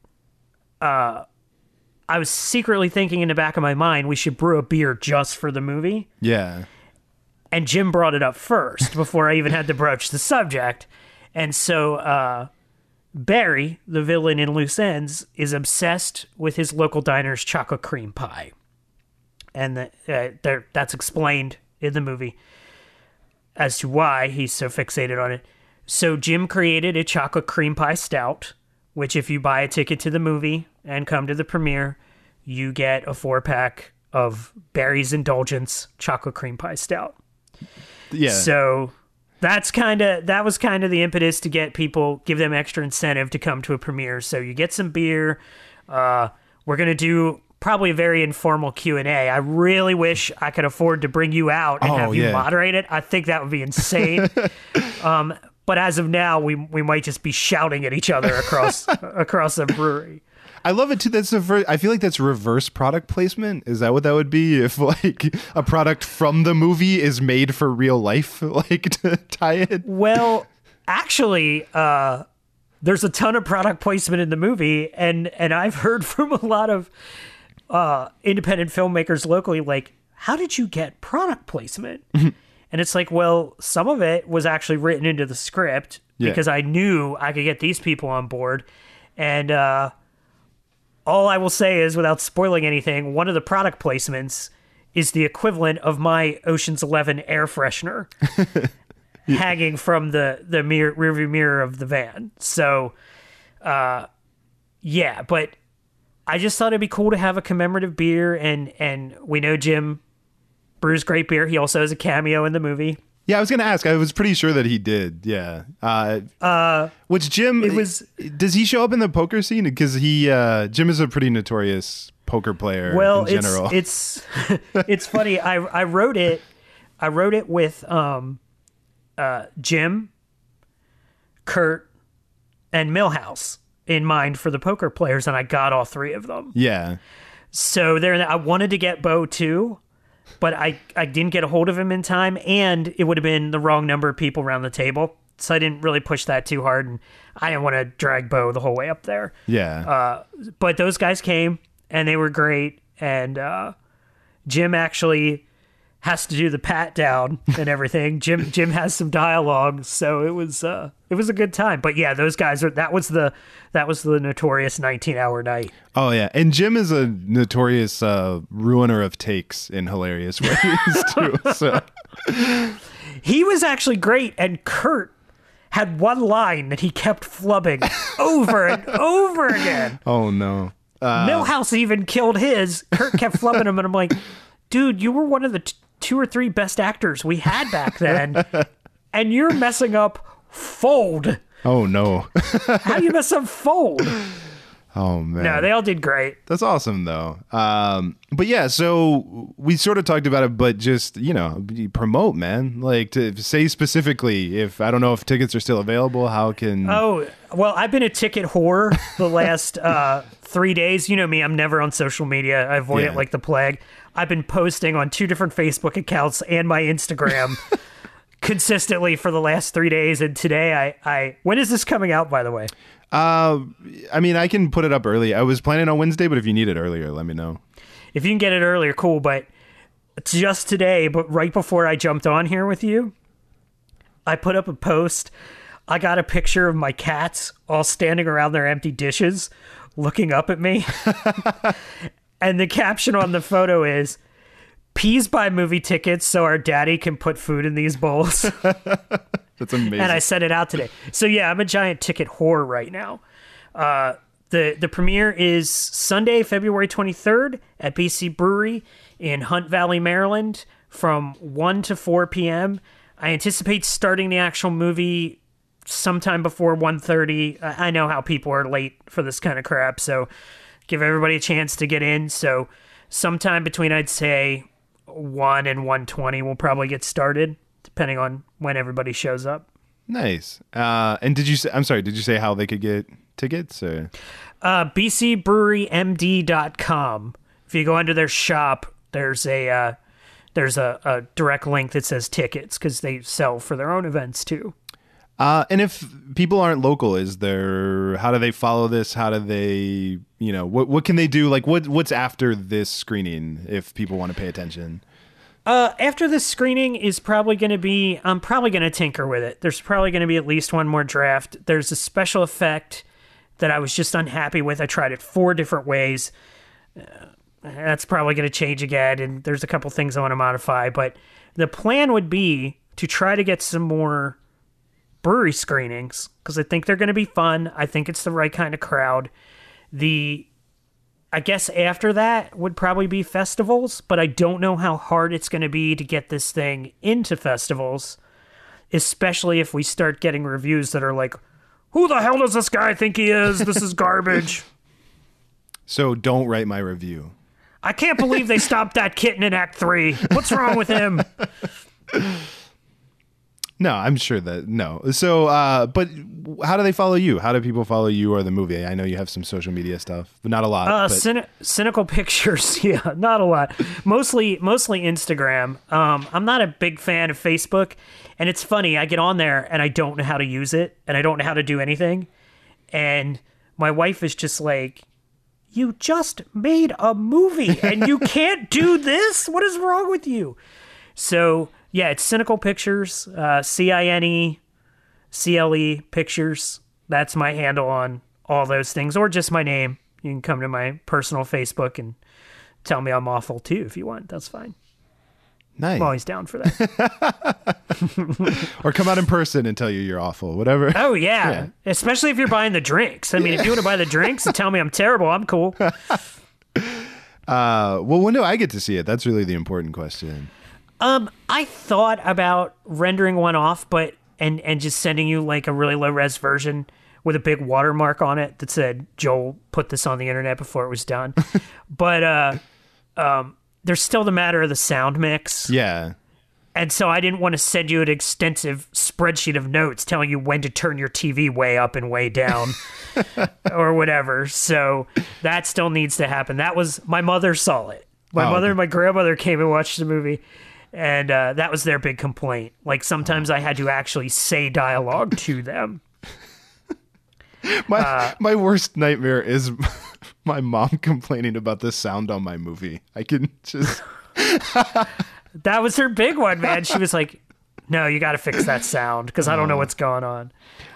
I was secretly thinking in the back of my mind we should brew a beer just for the movie. Yeah. And Jim brought it up first before I even had to broach the subject. And so uh, Barry, the villain in Loose Ends, is obsessed with his local diner's chocolate cream pie. And the, uh, that's explained in the movie as to why he's so fixated on it. So Jim created a chocolate cream pie stout, which if you buy a ticket to the movie and come to the premiere, you get a four pack of Barry's Indulgence chocolate cream pie stout. Yeah. So that's kind of that was kind of the impetus to get people give them extra incentive to come to a premiere. So you get some beer. Uh, we're gonna do probably a very informal Q and A. I really wish I could afford to bring you out and Oh, have you yeah. moderate it. I think that would be insane. um, but as of now, we we might just be shouting at each other across across the brewery. I love it too. That's the first. I feel like that's reverse product placement. Is that what that would be? If like a product from the movie is made for real life, like to tie it. Well, actually, uh, there's a ton of product placement in the movie, and and I've heard from a lot of uh, independent filmmakers locally, like, how did you get product placement? and it's like, well, some of it was actually written into the script Yeah. because I knew I could get these people on board, and uh, all I will say is, without spoiling anything, one of the product placements is the equivalent of my Ocean's Eleven air freshener hanging from the the mirror rearview mirror of the van. So, uh, yeah, but I just thought it'd be cool to have a commemorative beer, and and we know Jim brews great beer. He also has a cameo in the movie. Yeah, I was gonna ask. I was pretty sure that he did. Yeah. Uh, uh which Jim? it was- Does he show up in the poker scene? Because he uh, Jim is a pretty notorious poker player. Well, in it's general. it's it's funny. I I wrote it. I wrote it with um, uh, Jim, Kurt, and Millhouse in mind for the poker players, and I got all three of them. yeah. So there, I wanted to get Bo too, but I I didn't get a hold of him in time, and it would have been the wrong number of people around the table. So I didn't really push that too hard, and I didn't want to drag Bo the whole way up there Yeah. Uh, but those guys came and they were great and uh, jim actually has to do the pat down and everything jim jim has some dialogue so it was uh it was a good time but yeah those guys are that was the that was the notorious 19 hour night oh yeah. And Jim is a notorious uh, ruiner of takes in hilarious ways too. So he was actually great and kurt had one line that he kept flubbing over and over again oh no. Uh, Millhouse even killed his. Kurt kept flubbing him, and I'm like, dude, you were one of the t- two or three best actors we had back then, and you're messing up Fold. oh no. How do you mess up Fold? oh man. No, they all did great. That's awesome, though. Um, but yeah, so we sort of talked about it, but just you know, promote, man. Like to say specifically, if I don't know if tickets are still available, how can? Oh, well, I've been a ticket whore the last uh, three days. You know me, I'm never on social media. I avoid Yeah. it like the plague. I've been posting on two different Facebook accounts and my Instagram consistently for the last three days. And today, I, I when is this coming out? By the way, Uh, I mean, I can put it up early. I was planning on Wednesday, but if you need it earlier, let me know. if you can get it earlier, cool. But just today, but right before I jumped on here with you, I put up a post. I got a picture of my cats all standing around their empty dishes, looking up at me. and the caption on the photo is Peas buy movie tickets so our daddy can put food in these bowls. That's amazing. and I sent it out today. So yeah, I'm a giant ticket whore right now. Uh, the the premiere is Sunday, February 23rd at BC Brewery in Hunt Valley, Maryland, from 1 to 4 p.m. I anticipate starting the actual movie sometime before 1.30. I I know how people are late for this kind of crap, so give everybody a chance to get in. So sometime between I'd say 1 and 1.20 we'll probably get started, depending on when everybody shows up. Nice. Uh, and did you say, I'm sorry, did you say how they could get tickets or? uh, bcbrewerymd.com. If you go under their shop, there's a uh, there's a, a direct link that says tickets because they sell for their own events too. Uh, and if people aren't local, is there, how do they follow this? How do they, you know, what, what can they do? Like what, what's after this screening if people want to pay attention? Uh, after this screening is probably going to be, I'm probably going to tinker with it. There's probably going to be at least one more draft. There's a special effect that I was just unhappy with. I tried it four different ways. Uh, that's probably going to change again, and there's a couple things I want to modify. But the plan would be to try to get some more brewery screenings because I think they're going to be fun. I think it's the right kind of crowd. The I guess after that would probably be festivals, but I don't know how hard it's going to be to get this thing into festivals, especially if we start getting reviews that are like, who the hell does this guy think he is? This is garbage. So don't write my review. I can't believe they stopped that kitten in Act 3. What's wrong with him? No, I'm sure that no. So, uh, but how do they follow you? How do people follow you or the movie? I know you have some social media stuff, but not a lot. Uh, cyni- cynical pictures, yeah, not a lot. Mostly, mostly Instagram. Um, I'm not a big fan of Facebook, and it's funny. I get on there and I don't know how to use it, and I don't know how to do anything. And my wife is just like, "You just made a movie, and you can't do this. What is wrong with you?" So yeah, it's cynical pictures. Uh, C I N E C L E pictures. That's my handle on all those things, or just my name. You can come to my personal Facebook and tell me I'm awful too if you want. That's fine. nice. I'm always down for that. or come out in person and tell you you're awful, whatever. Oh yeah. especially if you're buying the drinks. I mean, if you want to buy the drinks and tell me I'm terrible, I'm cool. Uh, well, when do I get to see it? That's really the important question. Um, I thought about rendering one off, but and and just sending you like a really low res version with a big watermark on it that said Joel put this on the internet before it was done. but uh, um, there's still the matter of the sound mix. Yeah. And so I didn't want to send you an extensive spreadsheet of notes telling you when to turn your TV way up and way down or whatever. So that still needs to happen. That was my mother saw it. My Oh, mother okay. and my grandmother came and watched the movie. And uh, that was their big complaint. Like sometimes I had to actually say dialogue to them. My Uh, my worst nightmare is my mom complaining about the sound on my movie. I can just That was her big one, man. She was like, "No, you got to fix that sound because I don't know what's going on."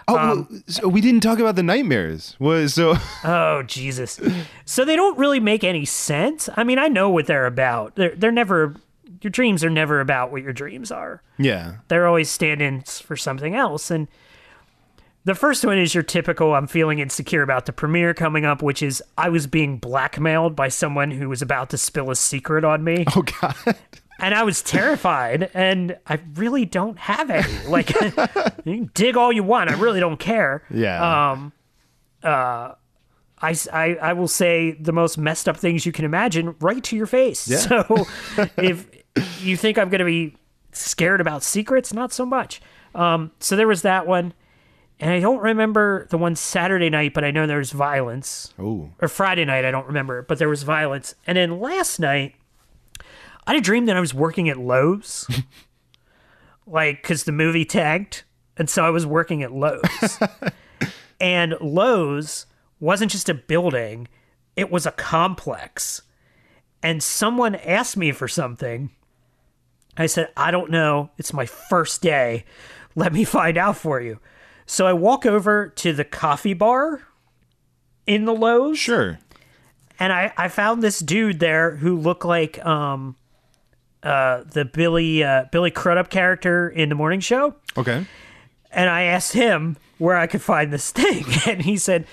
Oh, Um, well, so we didn't talk about the nightmares. Was so Oh Jesus! So they don't really make any sense. I mean, I know what they're about. They're they're never. Your dreams are never about what your dreams are. yeah. They're always stand-ins for something else. And the first one is your typical I'm feeling insecure about the premiere coming up, which is I was being blackmailed by someone who was about to spill a secret on me. Oh God. and I was terrified, and I really don't have any. Like, you can dig all you want. I really don't care. Yeah. Um, uh, I, I, I will say the most messed up things you can imagine right to your face. Yeah. So if you think I'm going to be scared about secrets, not so much. Um, so there was that one. And I don't remember the one Saturday night, but I know there was violence oh. or Friday night, I don't remember, but there was violence. And then last night, I had a dream that I was working at Lowe's, like because the movie tagged, and so I was working at Lowe's. and Lowe's wasn't just a building; it was a complex. And someone asked me for something. I said, "I don't know. It's my first day. Let me find out for you." So I walk over to the coffee bar in the Lowe's Sure. and I, I found this dude there who looked like um uh the Billy uh, Billy Crudup character in the morning show, Okay. and I asked him where I could find this thing, and he said,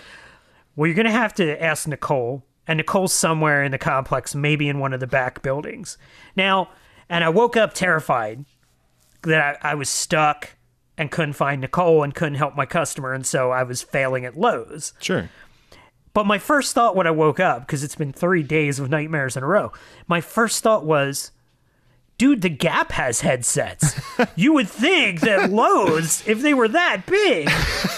well, you're going to have to ask Nicole. And Nicole's somewhere in the complex, maybe in one of the back buildings. Now, and I woke up terrified that I, I was stuck and couldn't find Nicole and couldn't help my customer. And so I was failing at Lowe's. Sure. But my first thought when I woke up, because it's been three days of nightmares in a row, my first thought was, dude, the Gap has headsets. you would think that Lowe's, if they were that big,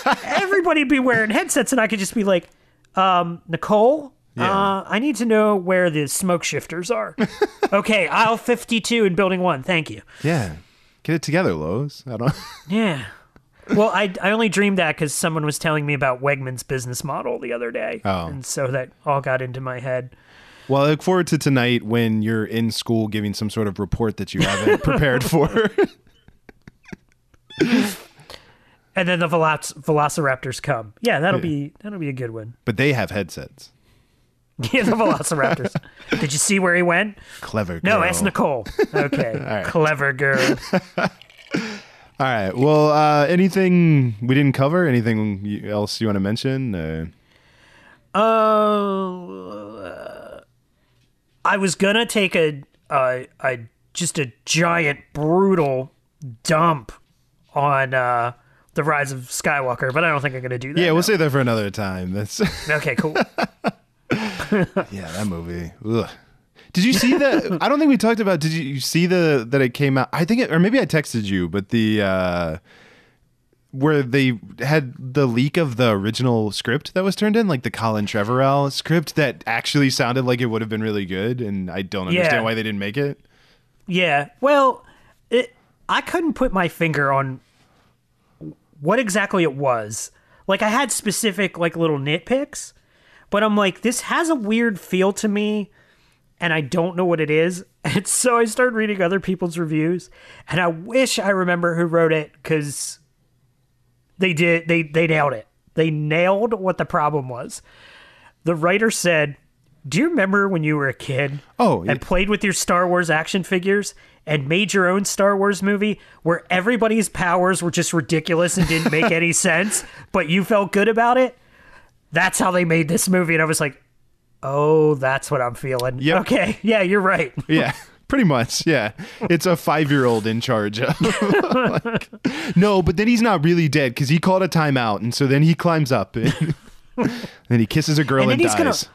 everybody'd be wearing headsets, and I could just be like, um, Nicole, Yeah. uh, I need to know where the smoke shifters are. okay, aisle 52 in building one. Thank you. Yeah. Get it together, Lowe's. I don't. Yeah. Well, I, I only dreamed that because someone was telling me about Wegman's business model the other day. Oh. And so that all got into my head. Well, I look forward to tonight when you're in school giving some sort of report that you haven't prepared for. And then the veloc- velociraptors come. Yeah, that'll be that'll be a good one. but they have headsets. Yeah, the velociraptors. Did you see where he went? Clever. No, girl. ask Nicole. Okay, right. clever girl. All right. Well, uh, anything we didn't cover? Anything else you want to mention? Uh, Uh, I was gonna take a, a, a just a giant brutal dump on uh, the Rise of Skywalker, but I don't think I'm gonna do that. yeah, now. we'll save that for another time. That's Okay, cool. yeah, that movie. Ugh. Did you see the? I don't think we talked about. Did you, see the that it came out? I think, it, or maybe I texted you, but the uh where they had the leak of the original script that was turned in, like the Colin Trevorrow script that actually sounded like it would have been really good, and I don't understand Yeah. why they didn't make it. Yeah. Well, it, I couldn't put my finger on what exactly it was. Like I had specific like little nitpicks, but I'm like this has a weird feel to me and I don't know what it is. And so I started reading other people's reviews and I wish I remember who wrote it cuz they did they they nailed it. They nailed what the problem was. The writer said, "Do you remember when you were a kid Oh, and played with your Star Wars action figures and made your own Star Wars movie where everybody's powers were just ridiculous and didn't make any sense, but you felt good about it? That's how they made this movie." And I was like, "Oh, that's what I'm feeling." Yep. Okay. Yeah, you're right. Yeah, pretty much. Yeah, it's a five-year-old in charge. Of, like- no, but then he's not really dead because he called a timeout, and so then he climbs up and then he kisses a girl And and, he's gonna- dies.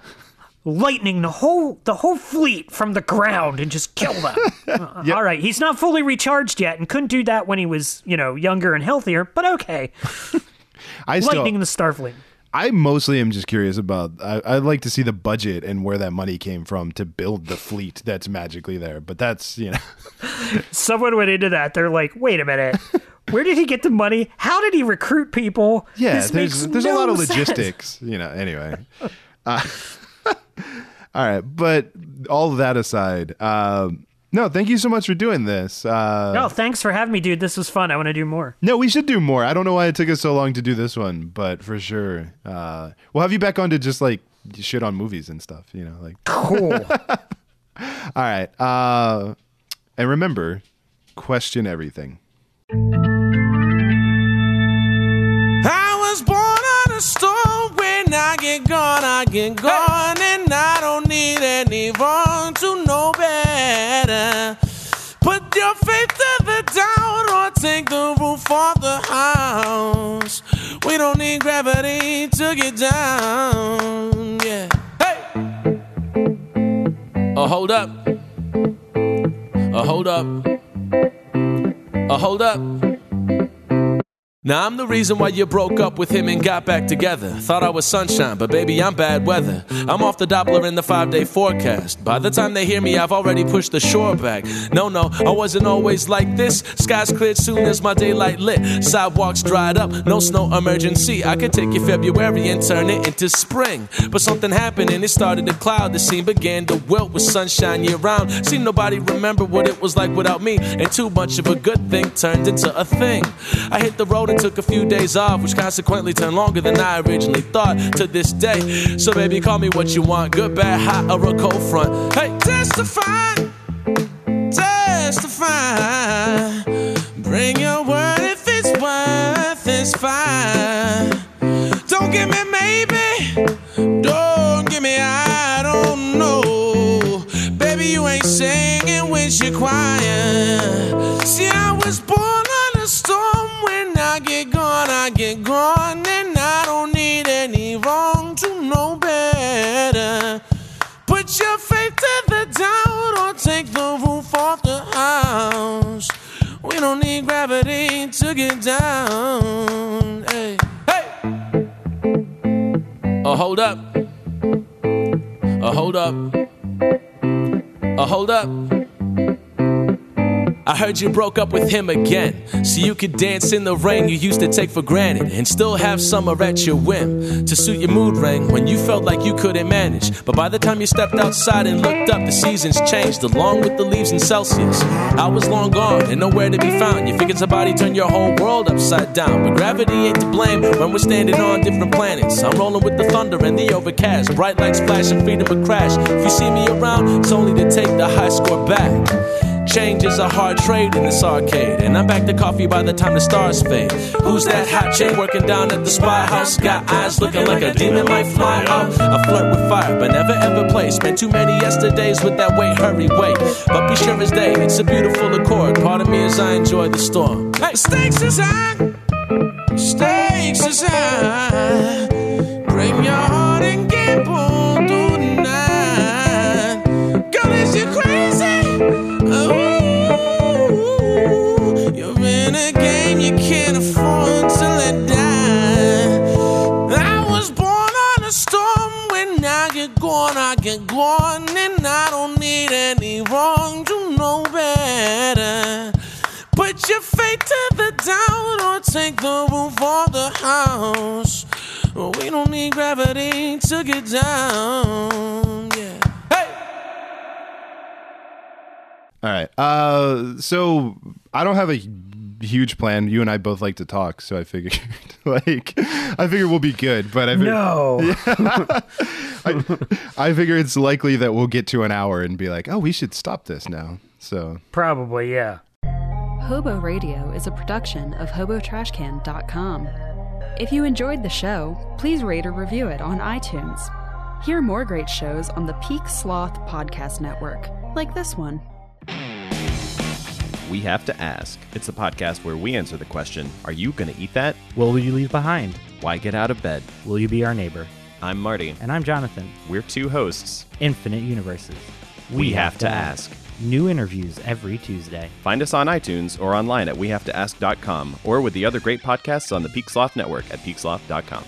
lightning the whole the whole fleet from the ground and just kill them. Uh, All right, he's not fully recharged yet and couldn't do that when he was, you know, younger and healthier, but okay. I still, Lightning the Starfleet. I mostly am just curious about. I, I'd like to see the budget and where that money came from to build the fleet that's magically there. But that's you know, Someone went into that. They're like, "Wait a minute. Where did he get the money? How did he recruit people?" yeah. This there's there's a lot of sense." logistics. You know. Anyway. Uh, all right, but all that aside, um, no, thank you so much for doing this. Uh, No, thanks for having me, dude. This was fun. I want to do more. No, we should do more. I don't know why it took us so long to do this one, but for sure, uh, we'll have you back on to just like shit on movies and stuff. You know, like Cool. all right. Uh, and remember, question everything. I was born on a storm. When I get gone, I get gone, and I don't need anyone to know better. Put your faith to the down, or take the roof off the house. We don't need gravity to get down. Yeah. Hey. Oh, hold up. Oh, hold up. Oh, hold up. Now I'm the reason why you broke up with him and got back together. Thought I was sunshine, but baby, I'm bad weather. I'm off the Doppler in the five day forecast. By the time they hear me, I've already pushed the shore back. No, no, I wasn't always like this. Skies cleared soon as my daylight lit. Sidewalks dried up, no snow emergency. I could take you February and turn it into spring. But something happened and it started to cloud. The scene began to wilt with sunshine year round. See, nobody remember what it was like without me. And too much of a good thing turned into a thing. I hit the road and took a few days off, which consequently turned longer than I originally thought to this day. So, baby, call me what you want good, bad, hot, or a cold front. Hey, testify, testify. Bring your word if it's worth it's fine. Don't get me mad get gone, and I don't need any wrong to know better. Put your faith to the down or take the roof off the house. We don't need gravity to get down. Hey, hey. Oh, hold up. Oh, hold up. Oh, hold up. I heard you broke up with him again. So you could dance in the rain you used to take for granted and still have summer at your whim to suit your mood ring when you felt like you couldn't manage. But by the time you stepped outside and looked up, the seasons changed along with the leaves in Celsius. I was long gone and nowhere to be found. You figured somebody turned your whole world upside down. But gravity ain't to blame when we're standing on different planets. I'm rolling with the thunder and the overcast. Bright lights flashing, freedom a crash. If you see me around, it's only to take the high score back. Change is a hard trade in this arcade, and I'm back to coffee by the time the stars fade. Who's that hot chick working down at the spy house? Got eyes looking like a demon might fly out. I flirt with fire, but never ever play. Spent too many yesterdays with that wait, hurry, wait. But be sure as day, it's a beautiful accord. Part of me as I enjoy the storm. Hey, stakes is high, stakes is high. We don't need gravity to get down. Yeah. Hey! All right. Uh, so I don't have a huge plan. You and I both like to talk, so I figured, like, I figure we'll be good. But I figure, No. I, I figure it's likely that we'll get to an hour and be like, oh, we should stop this now. So Probably, yeah. Hobo Radio is a production of HoboTrashCan.com. If you enjoyed the show, please rate or review it on iTunes. Hear more great shows on the Peak Sloth Podcast Network, like this one. We Have to Ask. It's a podcast where we answer the question Are you going to eat that? What will you leave behind? Why get out of bed? Will you be our neighbor? I'm Marty. And I'm Jonathan. We're two hosts. Infinite Universes. We, have, to ask. New interviews every Tuesday. Find us on iTunes or online at wehavetoask.com or with the other great podcasts on the Peak Sloth Network at peaksloth.com.